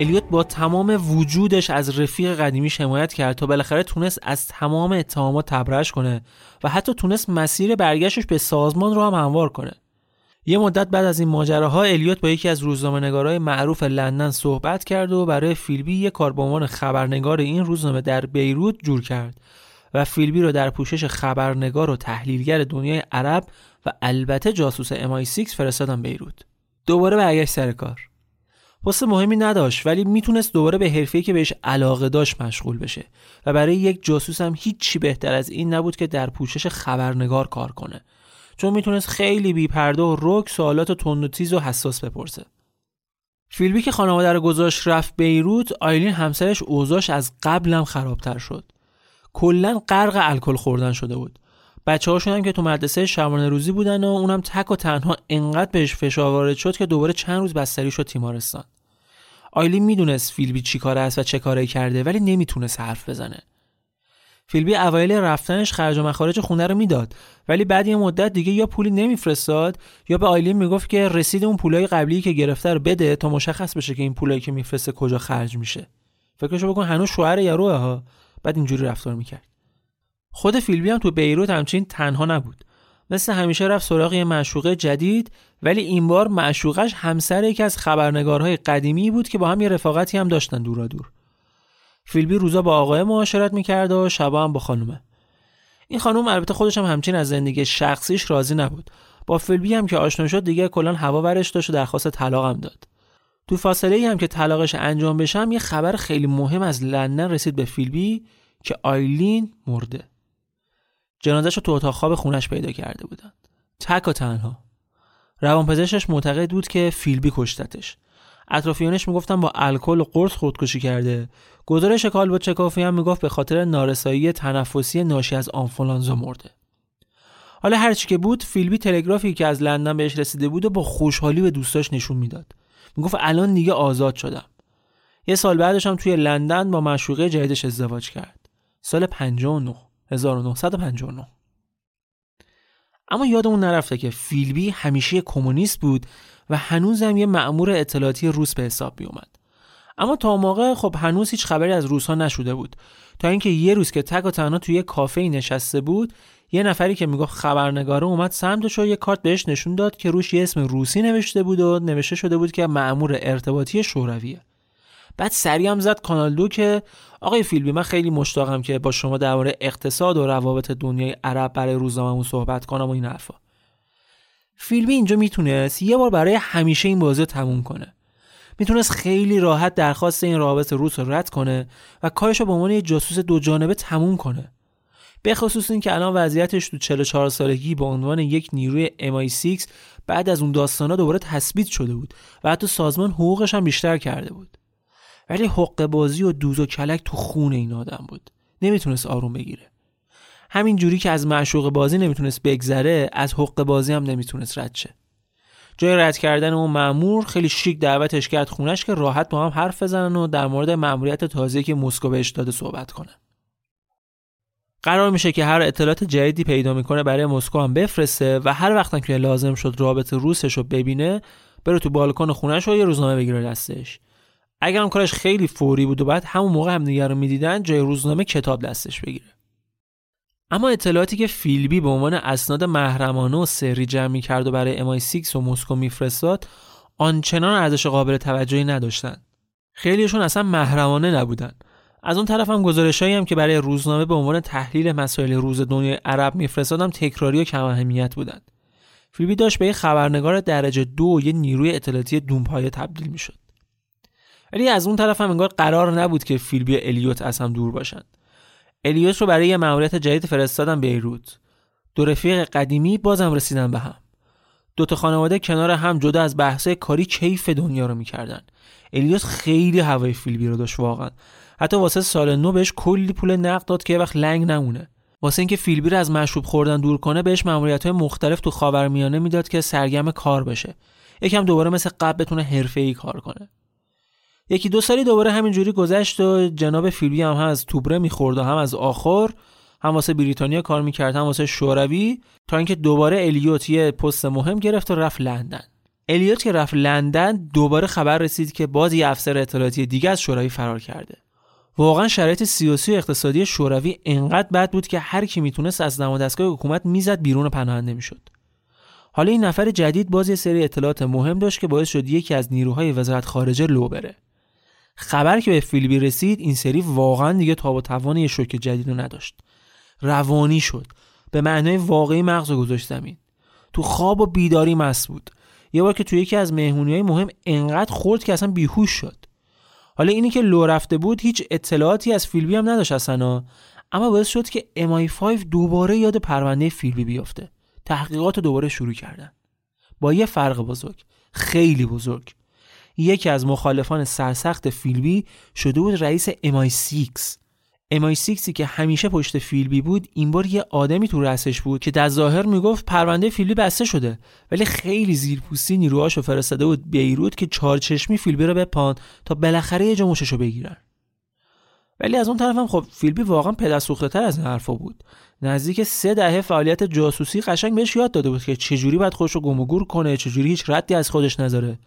الیوت با تمام وجودش از رفیق قدیمیش حمایت کرد تا بالاخره تونست از تمام اتهامات تبرش کنه و حتی تونست مسیر برگشتش به سازمان رو هم هموار کنه. یه مدت بعد از این ماجراها الیوت با یکی از روزنامه نگارای معروف لندن صحبت کرد و برای فیلبی یک کار به عنوان خبرنگار این روزنامه در بیروت جور کرد و فیلبی رو در پوشش خبرنگار و تحلیلگر دنیای عرب و البته جاسوس MI6 فرستادن بیروت. دوباره برگشت سر کار. واسه مهمی نداشت ولی می‌تونست دوباره به حرفه‌ای که بهش علاقه داشت مشغول بشه. و برای یک جاسوس هم هیچی بهتر از این نبود که در پوشش خبرنگار کار کنه. چون می‌تونست خیلی بیپرده و رک سوالات تند و تیز و حساس بپرسه. فیلبی که خانواده رو گذاشت رفت بیروت آیلین همسرش اوضاش از قبلم خرابتر شد. کلا غرق الکل خوردن شده بود. بچه هاشون هم که تو مدرسه شبانه روزی بودن و اونم تک و تنها انقدر بهش فشار وارد شد که دوباره چند روز بستری شد تیمارستان. آیلین می‌دونست فیلبی چی کاره است و چه کاری کرده ولی نمی‌تونست حرف بزنه. فیلبی اوایل رفتنش خرج و مخارج خونه رو می‌داد ولی بعد یه مدت دیگه یا پولی نمیفرستاد یا به آیلین می‌گفت که رسید اون پولای قبلی که گرفته رو بده تا مشخص بشه که این پولایی که میفرسته کجا خرج میشه. فکرشو بکن هنوز شوهر یاروه ها بعد اینجوری رفتار می‌کرد. خود فیلبی هم تو بیروت همچین تنها نبود. مثل همیشه رفت سراغ یه معشوقه جدید ولی این بار معشوقش همسر یکی از خبرنگارهای قدیمی بود که با هم یه رفاقتی هم داشتن دورا دور. فیلبی روزا با آقای معاشرت می‌کرد و شبا هم با خانومه. این خانوم البته خودش هم همچین از زندگی شخصیش راضی نبود. با فیلبی هم که آشنا شد دیگه کلا هوا ورش داشت و درخواست طلاق هم داد. تو فاصله ای هم که طلاقش انجام بشه یه خبر خیلی مهم از لندن رسید به فیلبی که آیلین مرده. جنازش رو تو اتاق خواب خونش پیدا کرده بودن. تک و تنها. روانپزشکش معتقد بود که فیلبی کشتتش. اطرافیانش می‌گفتن با الکل و قرص خودکشی کرده. گزارش کالبد چکافی هم می‌گفت به خاطر نارسایی تنفسی ناشی از آنفولانزا مرده. حالا هرچی که بود فیلبی تلگرافی که از لندن بهش رسیده بود و با خوشحالی به دوستاش نشون می‌داد. می‌گفت الان دیگه آزاد شدم. یه سال بعدش هم توی لندن با معشوقه جدیدش ازدواج کرد. سال 59 1959 اما یادمون نرفته که فیلبی همیشه کمونیست بود و هنوزم یه مأمور اطلاعاتی روس به حساب می اومد. اما تا موقع خب هنوز هیچ خبری از روس ها نشده بود. تا اینکه یه روز که تک و تنها توی یه کافه نشسته بود یه نفری که می‌گفت خبرنگاره اومد سمتش و یه کارت بهش نشون داد که روش یه اسم روسی نوشته بود و نوشته شده بود که مأمور ارتباطی شورویه. بعد سریع هم زد کانال دو که آقای فیلبی من خیلی مشتاقم که با شما درباره اقتصاد و روابط دنیای عرب برای روزنامه‌مون صحبت کنم و این حرفا. فیلبی اینجا می‌تونست یه بار برای همیشه این بازی تموم کنه. می‌تونست خیلی راحت درخواست این رابط روس رو رد کنه و کارش رو به عنوان یه جاسوس دو جانبه تموم کنه. به خصوص اینکه الان وضعیتش تو 44 سالگی به عنوان یک نیروی MI6 بعد از اون داستانا دوباره تثبیت شده بود و حتی سازمان حقوقش هم بیشتر کرده بود. ولی حق بازی و دوز و کلک تو خون این آدم بود. نمی‌تونست آروم بگیره. همین جوری که از معشوق بازی نمی‌تونست بگذره از حق بازی هم نمی‌تونست رد شه. جای رد کردن اون مامور خیلی شیک دعوتش کرد خونش که راحت با هم حرف بزنن و در مورد ماموریت تازه‌ای که مسکو بهش داده صحبت کنن. قرار میشه که هر اطلاعات جدیدی پیدا می‌کنه برای مسکو هم بفرسته و هر وقت که لازم شد رابط روسش رو ببینه بره تو بالکن خونش و یه روزنامه بگیره دستش. اگر هم کارش خیلی فوری بود و بعد همون موقع هم دیگر رو می‌دیدن جای روزنامه کتاب دستش بگیره. اما اطلاعاتی که فیلبی به عنوان اسناد محرمانه و سری جمع کرد و برای MI6 و مسکو میفرستاد آنچنان ارزش قابل توجهی نداشتند. خیلیشون اصلا محرمانه نبودن. از اون طرف هم گزارشایی هم که برای روزنامه به عنوان تحلیل مسائل روز دنیای عرب میفرستادم تکراری و کم اهمیت بودند فیلبی داشت به یه خبرنگار درجه دو و یه نیروی اطلاعاتی دونپایه تبدیل می‌شد. ولی از اون طرف هم انگار قرار نبود که فیلبی و الیوت از هم دور باشند الیوت رو برای یه مأموریت جدید فرستادن بیروت. دو رفیق قدیمی بازم رسیدن به هم. دو تا خانواده کنار هم جدا از بحث کاری کیف دنیا رو می‌کردن. الیوت خیلی هوای فیلبی رو داشت واقعا. حتی واسه سال نو بهش کلی پول نقد داد که یه وقت لنگ نمونه. واسه اینکه فیلبی رو از مشروب خوردن دور کنه بهش مأموریت های مختلف تو خاورمیانه می‌داد که سرگرم کار بشه. یکم دوباره مثل قبل بتونه حرفه‌ای کار کنه. یکی دو سالی دوباره همینجوری گذشت و جناب فیلبی هم, هم از توبره می‌خورد و هم از آخر هم واسه بریتانیا کار می‌کرد هم واسه شوروی تا اینکه دوباره الیوت یه پست مهم گرفت و رفت لندن. الیوت که رفت لندن دوباره خبر رسید که باز یه افسر اطلاعاتی دیگه از شوروی فرار کرده. واقعا شرایط سیاسی و اقتصادی شوروی انقدر بد بود که هر کی می‌تونست از دم دستگاه حکومت می‌زد بیرون پناهنده می‌شد. حالا این نفر جدید باز یه سری اطلاعات مهم داشت که باعث شد یکی از نیروهای وزارت خارجه لو بره. خبر که به فیلبی رسید این سری واقعا دیگه تاب و توان یه شوک جدید نداشت. روانی شد. به معنای واقعی مغز گذاشت زمین. تو خواب و بیداری مست بود. یه بار که تو یکی از مهمونی های مهم انقدر خورد که اصلا بیهوش شد. حالا اینی که لو رفته بود هیچ اطلاعاتی از فیلبی هم نداشت اصلا. اما باعث شد که MI5 دوباره یاد پرونده فیلبی بیفته. تحقیقات دوباره شروع کردن. با یه فرق بزرگ. خیلی بزرگ. یکی از مخالفان سرسخت فیلبی شده بود رئیس MI6 MI6 که همیشه پشت فیلبی بود این بار یه آدمی تو رأسش بود که در ظاهر می‌گفت پرونده فیلبی بسته شده ولی خیلی زیرپوستی نیروهاشو فرستاده بود بیروت که چارچشمی فیلبی رو بپان تا بالاخره یه جا مششو بگیرن. ولی از اون طرف هم خب فیلبی واقعا پدر تر از این حرفا بود. نزدیک سه دهه فعالیت جاسوسی قشنگ بهش یاد داده بود که چجوری باید خودش رو گم و گور کنه چجوری هیچ ردی از خودش نذاره.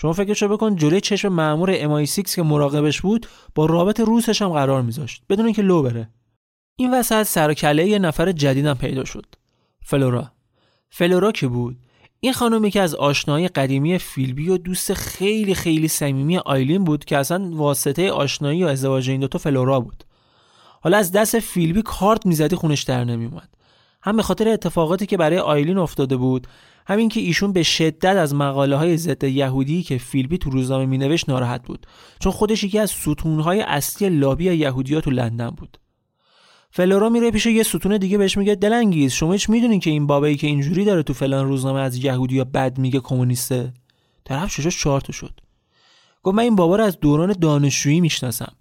شما فکرشو بکن جلوی چشم مأمور MI6 که مراقبش بود با رابط روسش هم قرار میذاشت بدون اینکه لو بره. این وسط سر کله یه نفر جدیدم پیدا شد. فلورا. فلورا کی بود؟ این خانومی که از آشنایی قدیمی فیلبی و دوست خیلی خیلی صمیمی آیلین بود که اصلا واسطه آشنایی و ازدواج این دوتا فلورا بود. حالا از دست فیلبی کارت می‌زدی خونش در نمیومد هم به خاطر اتفاقاتی که برای آیلین افتاده بود همین که ایشون به شدت از مقاله های ضد یهودی که فیلبی تو روزنامه مینوشت ناراحت بود چون خودش یکی از ستونهای اصلی لابی یهودیا تو لندن بود. فلورا میره پیش یه ستون دیگه بهش میگه دلنگیز شما هیچ می‌دونین که این بابایی که اینجوری داره تو فلان روزنامه از یهودیا بد میگه کمونیسته؟ طرف شش چارت شد. گفت من این بابا رو از دوران دانشجویی می‌شناسم.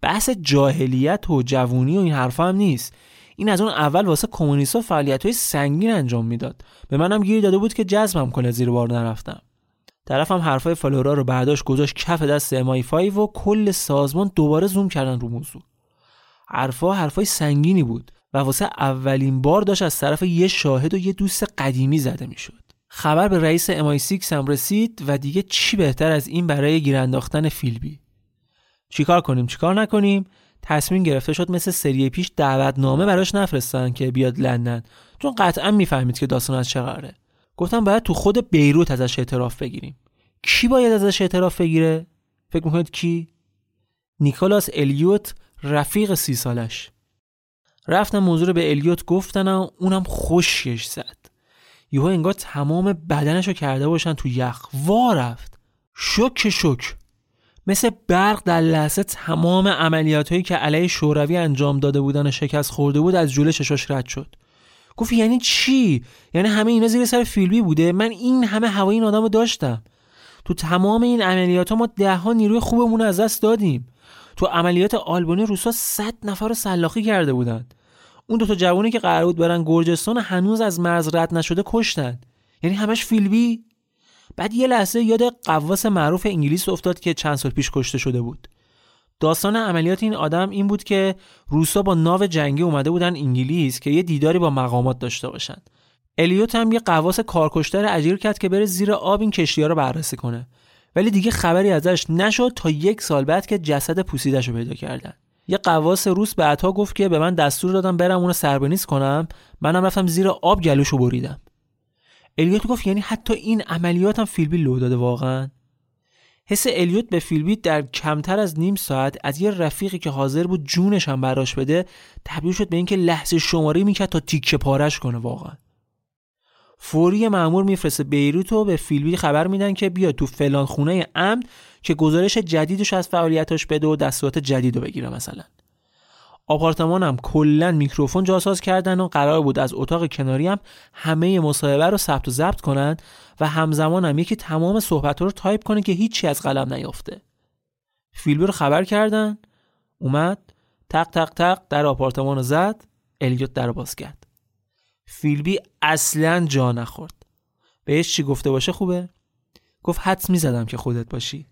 بحث جاهلیت و جوونی و این حرفا هم نیست. این از اون اول واسه کمونیستا فعالیت های سنگین انجام می‌داد. به منم گیر داده بود که جذبم کنه زیر بار نرفتم. طرفم حرفای فلورا رو برداشت گذاشت کف دست امای 5 و کل سازمان دوباره زوم کردن رو موضوع. حرفا حرفای سنگینی بود و واسه اولین بار داشت از طرف یه شاهد و یه دوست قدیمی زده می‌شد. خبر به رئیس MI6 هم رسید و دیگه چی بهتر از این برای گیرانداختن فیلبی. چیکار کنیم؟ چیکار نکنیم؟ تصمیم گرفته شد مثل سری پیش دعوتنامه براش نفرستن که بیاد لندن. چون قطعا می‌فهمید که داستان از چه قراره. گفتم باید تو خود بیروت ازش اعتراف بگیریم. کی باید ازش اعتراف بگیره؟ فکر می‌کنید کی؟ نیکولاس الیوت رفیق سی سالش. رفتم موضوع رو به الیوت گفتن و اونم خوشش زد. یهو انگار تمام بدنشو کرده باشن تو یخ. وا رفت. شک شک. مثل برق در لحظه تمام عملیات هایی که علیه شوروی انجام داده بودن و شکست خورده بود از جلوی چشاش رد شد. گفت یعنی چی؟ یعنی همه اینا زیر سر فیلمی بوده؟ من این همه هوای این آدم رو داشتم. تو تمام این عملیات ها ما ده ها نیروی خوبمون از دست دادیم. تو عملیات آلبانی روسا 100 نفر رو سلاخی کرده بودن. اون دوتا جوانی که قرار بود برن گرجستان هنوز از مرز رد نشده کشتن. یعنی همش فیلبی بعد یه لحظه یاد قواس معروف انگلیس افتاد که چند سال پیش کشته شده بود. داستان عملیات این آدم این بود که روسا با ناو جنگی اومده بودن انگلیس که یه دیداری با مقامات داشته باشن. الیوت هم یه قواس کارکشتر اجیر کرد که بره زیر آب این کشتی ها رو بررسی کنه. ولی دیگه خبری ازش نشد تا یک سال بعد که جسد پوسیدش رو پیدا کردن. یه قواس روس به عطا گفت که به من دستور دادم برم اونو سربنیز کنم. منم رفتم زیر آب گلوشو بریدم. الیوت گفت یعنی حتی این عملیات هم فیلبی لو داده واقعا. حس الیوت به فیلبی در کمتر از نیم ساعت از یه رفیقی که حاضر بود جونش هم براش بده تبدیل شد به اینکه لحظه شماری می‌کرد تا تیکه پارش کنه واقعا. فوری مامور میفرسته بیروت و به فیلبی خبر میدن که بیا تو فلان خونه امن که گزارش جدیدش از فعالیتاش بده و دستورات جدید رو بگیره مثلا. آپارتمانم کلا میکروفون جاساز کردن و قرار بود از اتاق کناری هم همه مصاحبه رو ثبت و ضبط کنن و همزمان هم یکی تمام صحبت رو تایپ کنه که هیچی از قلم نیفته. فیلبی رو خبر کردن اومد تق تق تق در آپارتمان رو زد الیوت در باز کرد. فیلبی اصلا جا نخورد. بهش چی گفته باشه خوبه؟ گفت حدس می‌زدم که خودت باشی.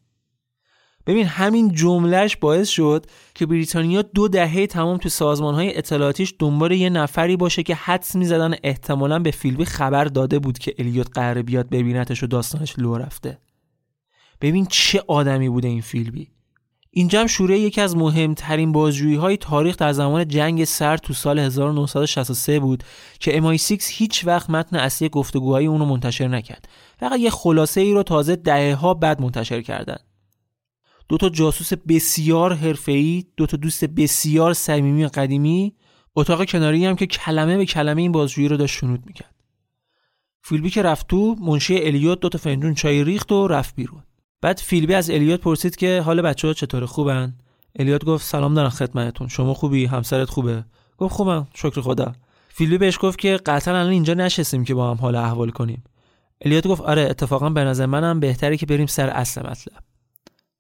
ببین همین جملهش باعث شد که بریتانیا دو دهه تمام تو سازمان های اطلاعاتیش دنبال یه نفری باشه که حدس می‌زدن احتمالا به فیلبی خبر داده بود که الیوت قراره بیاد ببینتش و داستانش لو رفته. ببین چه آدمی بوده این فیلبی اینجا هم شوره یکی از مهمترین بازجویی های تاریخ در زمان جنگ سرد تو سال 1963 بود که MI6 هیچ وقت متن اصلی گفتگوهای اونو منتشر نکرد. فقط یه خلاصه ای رو تازه دهه ها بعد منتشر کردن. دو تا جاسوس بسیار حرفه‌ای دو تا دوست بسیار صمیمی و قدیمی اتاق کناری هم که کلمه به کلمه این بازجویی رو داشت شنود می‌کرد. فیلبی که رفت تو منشی الیوت دو تا فنجون چای ریخت و رفت بیرون. بعد فیلبی از الیوت پرسید که حال بچه ها چطور خوبن؟ الیوت گفت سلام دارم خدمتتون شما خوبی؟ همسرت خوبه؟ گفت خوبم شکر خدا. فیلبی بهش گفت که قطعا الان اینجا نشستیم که با هم حال احوال کنیم. الیوت گفت آره اتفاقا به نظر منم بهتره که بریم سر اصل مطلب.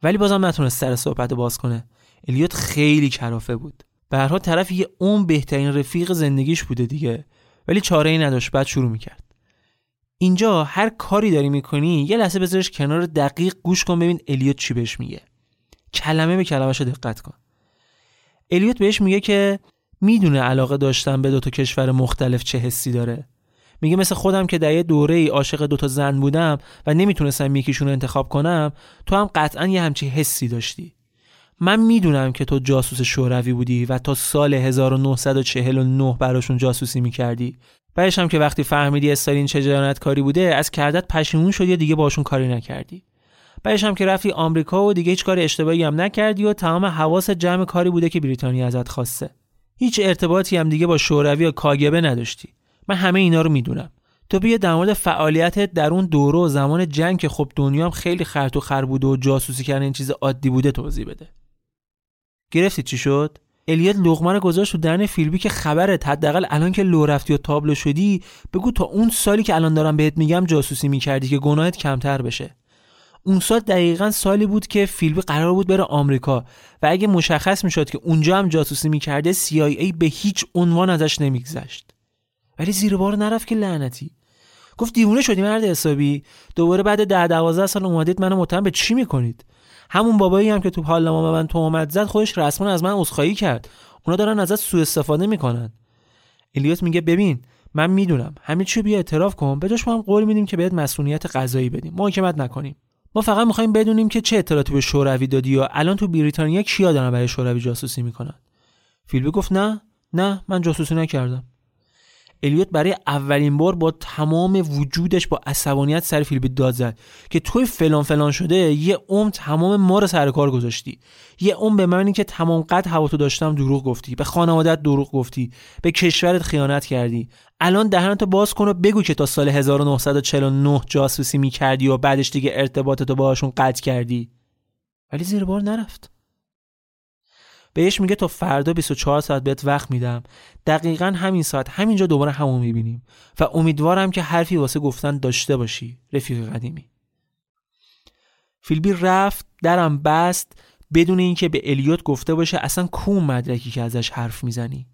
ولی بازم نتونست سر صحبت باز کنه. الیوت خیلی کرافه بود. به هر حال طرف یه اون بهترین رفیق زندگیش بوده دیگه. ولی چاره ای نداشت بعد شروع می‌کرد. اینجا هر کاری داری می‌کنی یه لحظه بذارش کنار دقیق گوش کن ببین الیوت چی بهش میگه. کلمه به کلمهش دقت کن. الیوت بهش میگه که می‌دونه علاقه داشتن به دو تا کشور مختلف چه حسی داره. میگه مثل خودم که در یه دوره ای عاشق دو تا زن بودم و نمی‌تونستم یکیشون رو انتخاب کنم تو هم قطعا یه همچی حسی داشتی. من می‌دونم که تو جاسوس شوروی بودی و تا سال 1949 براشون جاسوسی می‌کردی. بعدش هم که وقتی فهمیدی استالین چه کاری بوده از کردت پشیمون شدی دیگه باشون کاری نکردی. بعدش هم که رفتی آمریکا و دیگه هیچ کار اشتباهی هم نکردی و تمام حواس جمع کاری بوده که بریتانیا ازت خواسته. هیچ ارتباطی هم دیگه با شوروی یا کاگبه نداشتی. من همه اینا رو می‌دونم. تو بیا در مورد فعالیتت در اون دوره و زمان جنگ که خب دنیا هم خیلی خرط و خر بوده و جاسوسی کردن این چیز عادی بوده توضیح بده. گرفتی چی شد؟ الیت لغمه رو گذاشت تو دهن فیلبی که خبرت حداقل الان که لو رفتی و تابلو شدی بگو تا اون سالی که الان دارم بهت میگم جاسوسی می‌کردی که گناهت کمتر بشه. اون سال دقیقا سالی بود که فیلبی قرار بود بره آمریکا و اگه مشخص می‌شد که اونجا هم جاسوسی می‌کرده CIA به هیچ عنوان ازش نمیگذشت. ولی زیر بار نرفت که لعنتی. گفت دیوونه شدی مرد حسابی. دوباره بعد ده دوازده سال اومدید منو متهم به چی می‌کنید؟ همون بابایی هم که تو پارلمان به من تهمت زد خودش رسما از من عذرخواهی کرد. اونا دارن ازت سوء استفاده می‌کنن. الیوت میگه ببین من می‌دونم. همه چی بیا اعتراف کن. بجاش ما هم قول میدیم که بهت مسئولیت قضایی بدیم. محاکمت نکنیم. ما فقط می‌خوایم بدونیم که چه اطلاعاتی به شوروی دادی و الان تو بریتانیا کیا دارن برای شوروی جاسوسی می‌کنن. فیلبی گفت نه نه من جاسوسی نکردم. الیوت برای اولین بار با تمام وجودش با عصبانیت سر فیلبی داد زد که توی فلان فلان شده یه عمر تمام ما رو سر کار گذاشتی. یه عمر به معنی که تمام قد هوا تو داشتم دروغ گفتی. به خانوادت دروغ گفتی. به کشورت خیانت کردی. الان دهنتو باز کن و بگو که تا سال 1949 جاسوسی می‌کردی و بعدش دیگه ارتباطتو باهاشون قطع کردی. ولی زیر بار نرفت. بهش میگه تا فردا 24 ساعت بهت وقت میدم. دقیقا همین ساعت همینجا دوباره همون می‌بینیم. و امیدوارم که حرفی واسه گفتن داشته باشی رفیق قدیمی. فیلبی رفت درم بست بدون اینکه به الیوت گفته باشه اصلا کوم مدرکی که ازش حرف می‌زنی.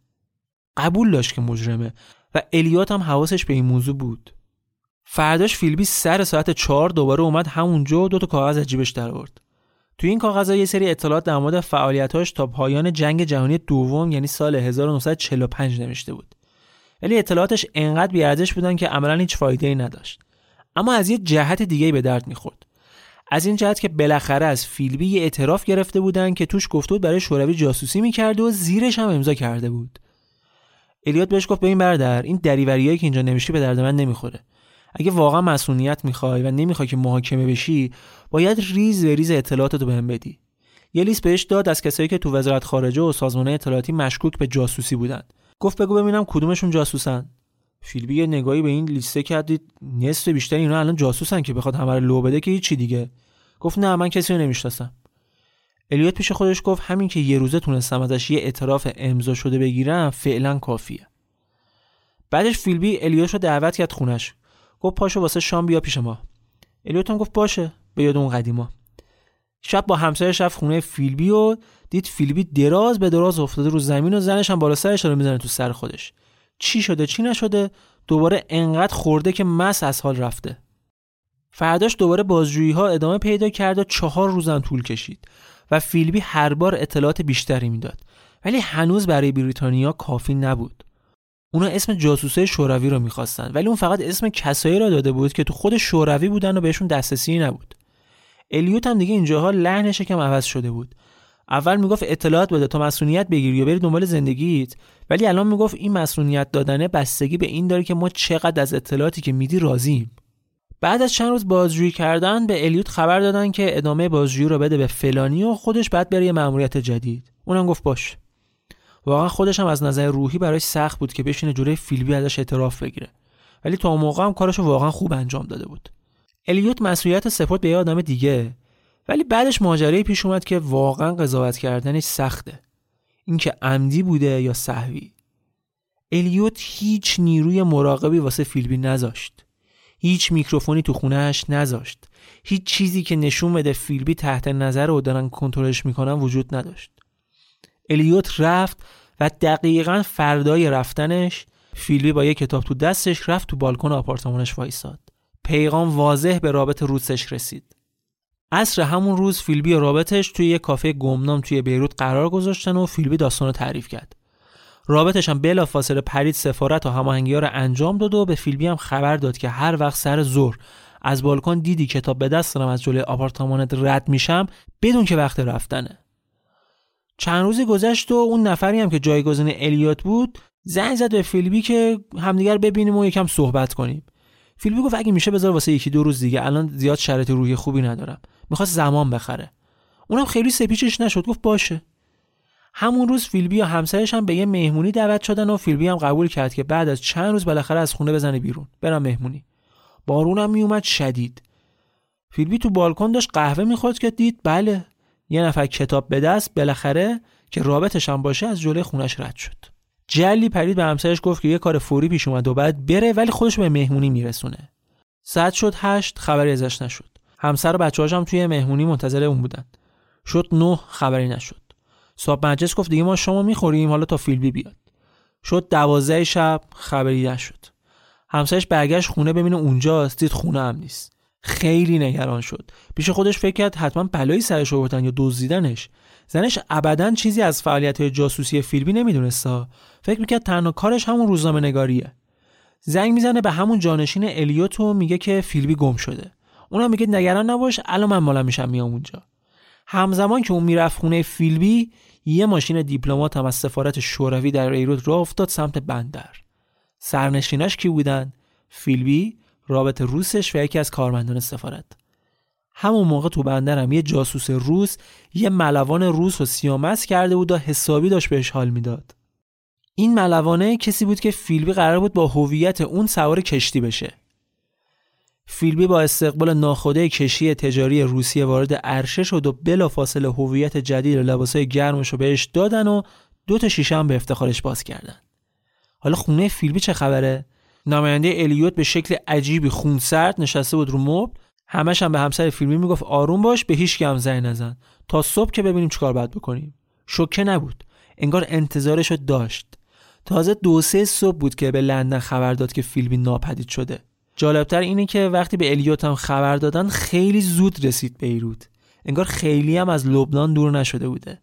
قبول داشت که مجرمه و الیوت هم حواسش به این موضوع بود. فرداش فیلبی سر ساعت چهار دوباره اومد همونجا و دو تا کاغذ از جیبش در آورد تو این کاغذ یه سری اطلاعات در مورد فعالیتاش تا پایان جنگ جهانی دوم یعنی سال 1945 نوشته بود. ولی اطلاعاتش انقدر بیارزش بودن که عملا هیچ فایده ای نداشت. اما از یه جهت دیگه به درد می‌خورد. از این جهت که بالاخره از فیلبی اعتراف گرفته بودن که توش گفته بود برای شوروی جاسوسی می‌کرد و زیرش هم امضا کرده بود. الیوت بهش گفت ببین برادر این دریوریایی که اینجا نوشتی به درد من نمی‌خوره. اگه واقعا مسئولیت می‌خوای و نمی‌خوای که محاکمه بشی باید ریز به ریز اطلاعاتتو بهم بدی. یه لیست بهش داد از کسایی که تو وزارت خارجه و سازمان اطلاعاتی مشکوک به جاسوسی بودن گفت بگو ببینم کدومشون جاسوسن. فیلبی یه نگاهی به این لیسته کرد دید نصف بیشتر اینا الان جاسوسن که بخواد همه لو بده که هیچی دیگه. گفت نه من کسی رو نمی‌شناسم. الیوت پیش خودش گفت همین که یه روزه تونستم ازش یه اعتراف امضا شده بگیرم فعلا کافیه. بعدش فیلبی الیوت رو دعوت کرد خونش. گفت پاشو واسه شام بیا پیش ما. الیوت هم گفت باشه به یاد اون قدیما. شب با همسایش رفت خونه فیلبی و دید فیلبی دراز به دراز افتاده رو زمین و زنش هم بالا سرش رو می‌زنه تو سر خودش. چی شده؟ چی نشده؟ دوباره انقدر خورده که مس از حال رفته. فرداش دوباره بازجویی ها ادامه پیدا کرد و چهار روزم طول کشید و فیلبی هر بار اطلاعات بیشتری می‌داد. ولی هنوز برای بریتانیا کافی نبود. اونا اسم جاسوسه شوروی رو می‌خواستن ولی اون فقط اسم کسایی را داده بود که تو خود شوروی بودن و بهشون دسترسی نبود. الیوت هم دیگه اینجاها لحنش کم عوض شده بود. اول می‌گفت اطلاعات بده تا مسئولیت بگیری و بری دنبال زندگیت ولی الان می‌گفت این مسئولیت دادنه بستگی به این داره که ما چقدر از اطلاعاتی که میدی راضیم. بعد از چند روز بازجویی کردن به الیوت خبر دادن که ادامه بازجویی رو بده به فلانی و خودش بعد بره یه مأموریت جدید. اونم گفت باش. واقعا خودش هم از نظر روحی براش سخت بود که بشینه جوره فیلبی ازش اعتراف بگیره. ولی تا موقع هم کارشو واقعا خوب انجام داده بود. الیوت مسئولیت سپورت به یه آدم دیگه. ولی بعدش ماجرایی پیش اومد که واقعا قضاوت کردنش سخته. اینکه عمدی بوده یا صحوی. الیوت هیچ نیروی مراقبی واسه فیلبی نذاشت. هیچ میکروفونی تو خونهش نذاشت. هیچ چیزی که نشون بده فیلبی تحت نظر و دارن کنترلش می‌کنن وجود نداشت. الیوت رفت و دقیقا فردای رفتنش فیلبی با یه کتاب تو دستش رفت تو بالکن آپارتمانش وایساد پیغام واضح به رابط روسش رسید. عصر همون روز فیلبی و رابطش توی یه کافه گمنام توی بیروت قرار گذاشتن و فیلبی داستان رو تعریف کرد. رابطش هم بلا فاصله پرید سفارت و هماهنگی ها رو انجام داد و به فیلبی هم خبر داد که هر وقت سر ظهر از بالکن دیدی کتاب به دست از جلوی آپارتمانت رد میشم بدون که وقت رفتنه. چند روزی گذشت و اون نفری هم که جایگزین الیوت بود زنگ زد به فیلبی که همدیگر ببینیم و یکم صحبت کنیم. فیلبی گفت اگه میشه بذار واسه یکی دو روز دیگه الان زیاد شرایط روحی خوبی ندارم. می‌خواست زمان بخره. اونم خیلی سپیچش نشد گفت باشه. همون روز فیلبی و همسرش هم به یه مهمونی دعوت شدن و فیلبی هم قبول کرد که بعد از چند روز بالاخره از خونه بزنه بیرون. برم مهمونی. بارونم میومد شدید. فیلبی تو بالکن داشت قهوه می‌خورد که دید بله یه نفر کتاب به دست بالاخره که رابطش هم باشه از جلوی خونش رد شد. جلی پرید به همسرش گفت که یه کار فوری پیش اومد و بعد بره ولی خودش به مهمونی میرسونه. ساعت شد هشت خبری ازش نشد. همسر و بچه‌هاش هم توی مهمونی منتظر اون بودن. شد نه خبری نشد. صاحب مجلس گفت دیگه ما شما می‌خوریم حالا تا فیلبی بیاد. شد دوازده شب خبری نشد. همسرش برگشت خونه ببینه اونجاست دید خونه هم نیست. خیلی نگران شد. پیش خودش فکر کرد حتما بلایی سرش آوردن یا دزدیدنش. زنش ابدا چیزی از فعالیت جاسوسی فیلبی نمیدونستا فکر می‌کرد تنها کارش همون روزنامه نگاریه زنگ می‌زنه به همون جانشین الیوتو میگه که فیلبی گم شده. اونم میگه نگران نباش الان من مالا میشم میام اونجا. همزمان که اون می‌رفت خونه فیلبی یه ماشین دیپلمات هم از سفارت شوروی در بیروت راه افتاد سمت بندر. سرنشیناش کی بودن؟ فیلبی رابط روسش و یکی از کارمندان سفارت. همون موقع تو بندرم یه جاسوس روس یه ملوان روس و سیامس کرده بود و حسابی داشت بهش حال می‌داد. این ملوانه کسی بود که فیلبی قرار بود با هویت اون سوار کشتی بشه. فیلبی با استقبال ناخوده کشی تجاری روسیه وارد عرشه شد و بلافاصله هویت جدید و لباسای گرمش رو بهش دادن و دو تا شیشه هم به افتخارش باز کردن. حالا خونه فیلبی چه خبره؟ نماینده الیوت به شکل عجیبی خونسرد نشسته بود رو مبل. همش هم به همسر فیلمی می‌گفت آروم باش به هیچ هم زنگ نزن. تا صبح که ببینیم چیکار باید بکنیم. شوکه نبود. انگار انتظارش داشت. تازه دو سه صبح بود که به لندن خبر داد که فیلمی ناپدید شده. جالبتر اینه که وقتی به الیوت هم خبر دادن خیلی زود رسید بیروت. انگار خیلی هم از لبنان دور نشده بوده.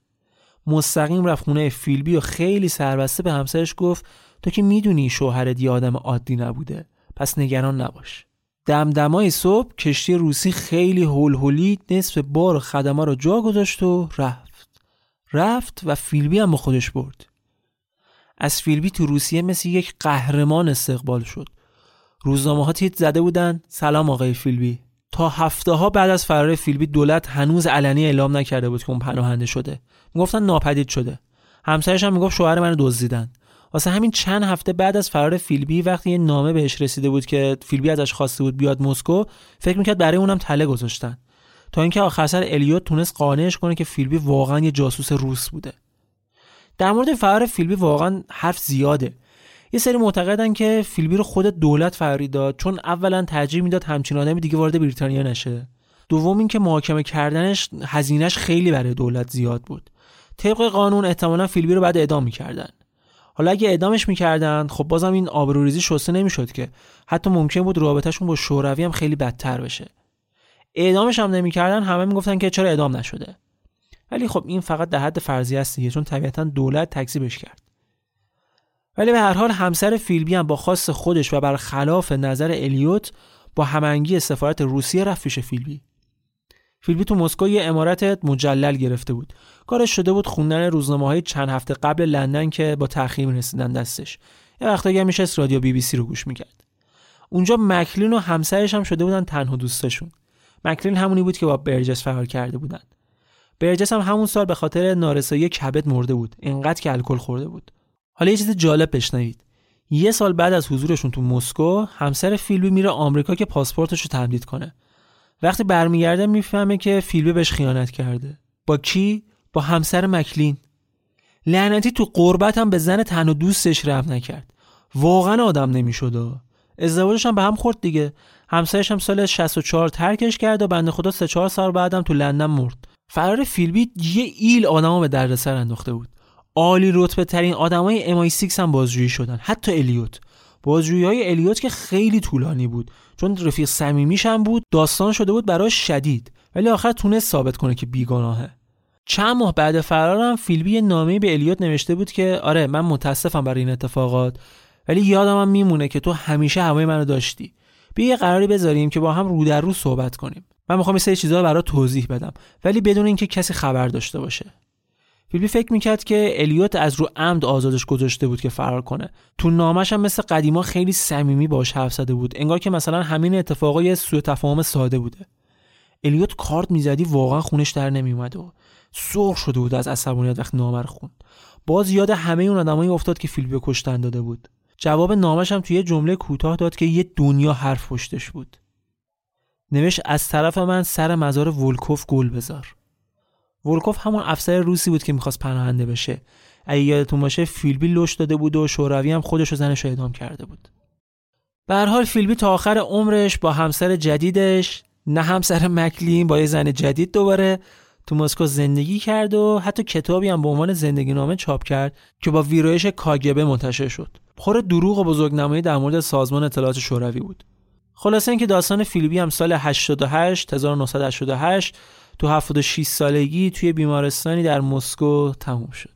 مستقیم رفت خونه فیلبی و خیلی سربسته به همسرش گفت تو که می‌دونی شوهرت یه آدم عادی نبوده پس نگران نباش. دمدمای صبح کشتی روسی خیلی هول نصف بار و خدمه رو جا گذاشت و رفت. رفت و فیلبی هم با خودش برد. از فیلبی تو روسیه مثل یک قهرمان استقبال شد. روزنامه ها تیت زده بودن سلام آقای فیلبی. تا هفته ها بعد از فرار فیلبی دولت هنوز علنی اعلام نکرده بود که اون پناهنده شده. می‌گفتن ناپدید شده. همسرش هم می‌گفت شوهر منو دزدیدن. واسه همین چند هفته بعد از فرار فیلبی وقتی یه نامه بهش رسیده بود که فیلبی ازش خواسته بود بیاد مسکو فکر می‌کرد برای اونم تله گذاشتن. تا اینکه آخر سر الیوت تونست قانعش کنه که فیلبی واقعا یه جاسوس روس بوده. در مورد فرار فیلبی واقعا حرف زیاده. یه سری معتقدن که فیلبی رو خود دولت فراری داد چون اولا ترجیح می‌داد همچین آدمی دیگه وارد بریتانیا نشه. دوم اینکه محاکمه کردنش هزینهش خیلی برای دولت زیاد بود. طبق قانون احتمالا فیلبی رو بعد اعدام می‌کردن. حالا اگه اعدامش می‌کردن خب بازم این آبروریزی شسته نمی‌شد که. حتی ممکن بود رابطهشون با شوروی هم خیلی بدتر بشه. اعدامش هم نمی‌کردن همه می‌گفتن که چرا اعدام نشده. ولی خب این فقط در حد فرضیه است دیگه چون طبیعتا دولت تکذیبش کرد. ولی به هر حال همسر فیلبی هم با خاص خودش و برخلاف نظر الیوت با همانگی سفارت روسیه رفت پیش فیلبی. فیلبی تو مسکو یه امارت مجلل گرفته بود. کارش شده بود خوندن روزنامه های چند هفته قبل لندن که با تأخیر رسیدن دستش. یه وقتایی هم میشه رادیو بی بی سی رو گوش می‌کرد. اونجا مکلین و همسرش هم شده بودن تنها دوستشون مکلین همونی بود که با برجس فرار کرده بودن. برجس هم همون سال به خاطر نارسایی کبد مرده بود. اینقدر که الکل خورده بود. حالا یه چیز جالب بشنوید. یه سال بعد از حضورشون تو مسکو همسر فیلبی میره آمریکا که پاسپورتش رو تمدید کنه. وقتی برمیگرده می‌فهمه که فیلبی بهش خیانت کرده. با کی؟ با همسر مکلین. لعنتی تو قربت هم به زن تن و دوستش رحم نکرد. واقعا آدم نمی‌شد ازدواجش هم به هم خورد دیگه. همسایش هم سال 64 ترکش کرد و بنده خدا سه چهار سال بعدم تو لندن مرد. فرار فیلبی یه ایل آدمو به دردسر انداخته بود. عالی رتبه ترین آدمای امای 6 هم بازجویی شدن. حتی الیوت. بازجویی های الیوت که خیلی طولانی بود. چون رفیق صمیمیش هم بود داستان شده بود براش شدید. ولی آخر تونست ثابت کنه که بیگناهه. چند ماه بعد فرارم فیلبی نامه به الیوت نوشته بود که آره من متاسفم برای این اتفاقات ولی یادم هم میمونه که تو همیشه هوای منو داشتی. بیا یه قراری بذاریم که با هم رو در رو صحبت کنیم. من می‌خوام یه سری چیزا رو برات توضیح بدم ولی بدون اینکه کسی خبر داشته باشه. فیلبی فکر می‌کرد که الیوت از رو عمد آزادش گذاشته بود که فرار کنه. تو نامش هم مثل قدیما خیلی صمیمی باش حرف زده بود. انگار که مثلا همین اتفاقا یه سوء تفاهم ساده بوده. الیوت کارت می‌زدی واقعا خونش در نمیومد و سرخ شده بود از عصبانیت وقت نامه رو خوند. باز یاد همه اون آدمایی افتاد که فیلبی کشتن داده بود. جواب نامش هم توی یه جمله کوتاه داد که یه دنیا حرف پشتش بود. نوشت از طرف من سر مزار ولکوف گل بذار. ولکوف همون افسر روسی بود که می‌خواست پناهنده بشه. اگه یادتون باشه فیلبی لش داده بود و شوروی هم خودش و زنش اعدام کرده بود. به حال فیلبی تا آخر عمرش با همسر جدیدش نه همسر مکلین با یه زن جدید دوباره تو مسکو زندگی کرد و حتی کتابی هم به عنوان زندگی نامه چاپ کرد که با ویرایش کاگبه منتشر شد. پر دروغ و بزرگنمایی در مورد سازمان اطلاعات شوروی بود. خلاصه اینکه داستان فیلبی هم سال 88 1988 تو 76 سالگی توی بیمارستانی در مسکو تموم شد.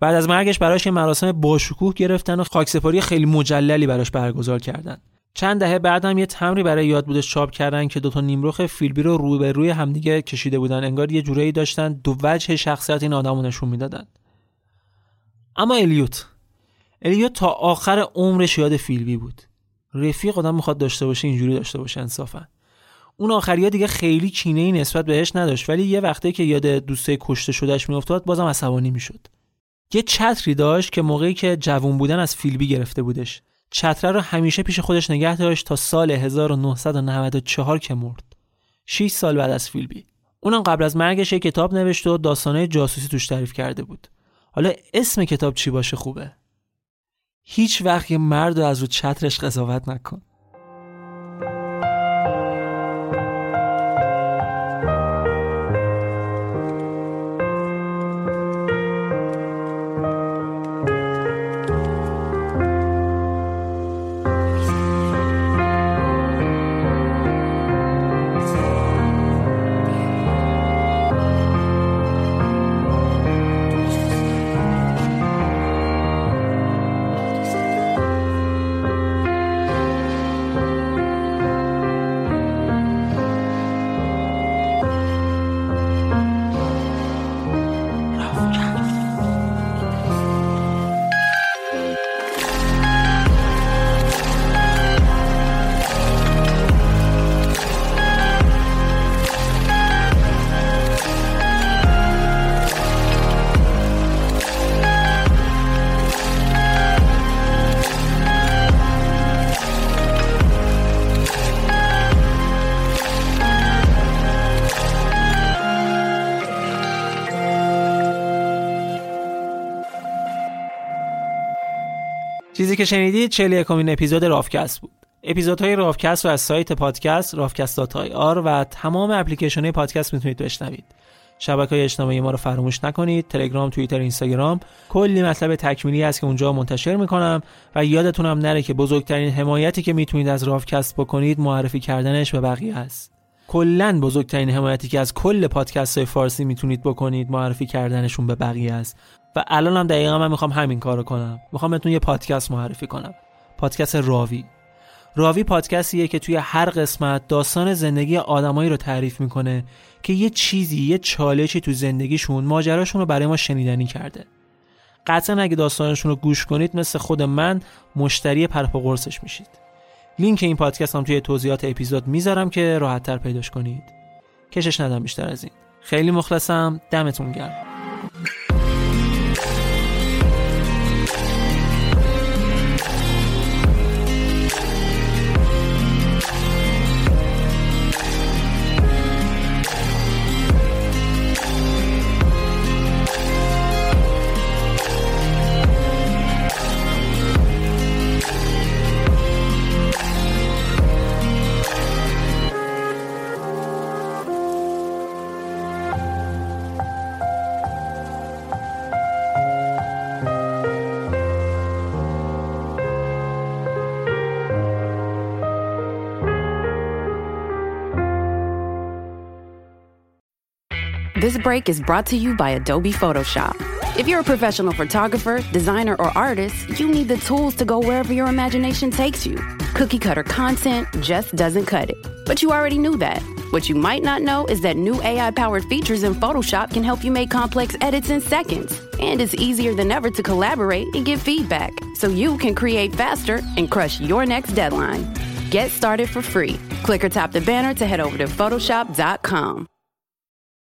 بعد از مرگش براش یه مراسم باشکوه گرفتن و خاکسپاری خیلی مجللی براش برگزار کردن. چند دهه بعدم یه تمری برای یاد بودش چاپ کردن که دوتا نیمرخ فیلبی رو رو به روی همدیگه کشیده بودن. انگار یه جورایی داشتن دو وجه شخصیت این آدمو نشون می‌دادن. اما الیوت الیوت تا آخر عمرش یاد فیلبی بود. رفیق آدم می‌خواد داشته باشه اینجوری داشته باشه انصافا. اون آخریا دیگه خیلی کینه ای نسبت بهش نداشت. ولی یه وقته که یاد دوسته کشته شدهش میافتاد بازم عصبانی می‌شد. یه چتری داشت که موقعی که جوون بودن از فیلبی گرفته بودش. چتره رو همیشه پیش خودش نگه داشت تا سال 1994 که مرد. 6 سال بعد از فیلبی. اونم قبل از مرگش یه کتاب نوشته و داستانه جاسوسی توش تعریف کرده بود. حالا اسم کتاب چی باشه خوبه؟ هیچ وقت یه مرد رو از رو چترش قضاوت نکن. چیزی که شنیدید 41 امین اپیزود رافکست بود. اپیزودهای رافکست رو از سایت پادکست رافکست آر و تمام اپلیکیشن پادکست می‌تونید بشنوید. شبکه های اجتماعی ما رو فراموش نکنید تلگرام توییتر اینستاگرام. کلی مطلب تکمیلی هست که اونجا منتشر می‌کنم و یادتونم نره که بزرگترین حمایتی که می‌تونید از رافکست بکنید معرفی کردنش به بقیه است. کلا بزرگترین حمایتی که از کل پادکست های فارسی می‌تونید بکنید معرفی کردنشون به بقیه است. و الان هم دقیقا من می‌خوام همین کارو کنم. می‌خوام بهتون یه پادکست معرفی کنم. پادکست راوی. راوی پادکستیه که توی هر قسمت داستان زندگی آدمایی رو تعریف می‌کنه که یه چیزی یه چالشی تو زندگیشون ماجراشون رو برای ما شنیدنی کرده. قطعا اگه داستانشون رو گوش کنید مثل خود من مشتری پرپ و قرصش میشید. لینک این پادکست هم توی توضیحات اپیزود می‌ذارم که راحتتر پیداش کنید. کشش ندم بیشتر از این. خیلی مخلصم. دمتون گرم. This break is brought to you by Adobe Photoshop. If you're a professional photographer, designer, or artist, you need the tools to go wherever your imagination takes you. Cookie cutter content just doesn't cut it. But you already knew that. What you might not know is that new AI powered features in Photoshop can help you make complex edits in seconds. And it's easier than ever to collaborate and give feedback so you can create faster and crush your next deadline. Get started for free. Click or tap the banner to head over to Photoshop.com.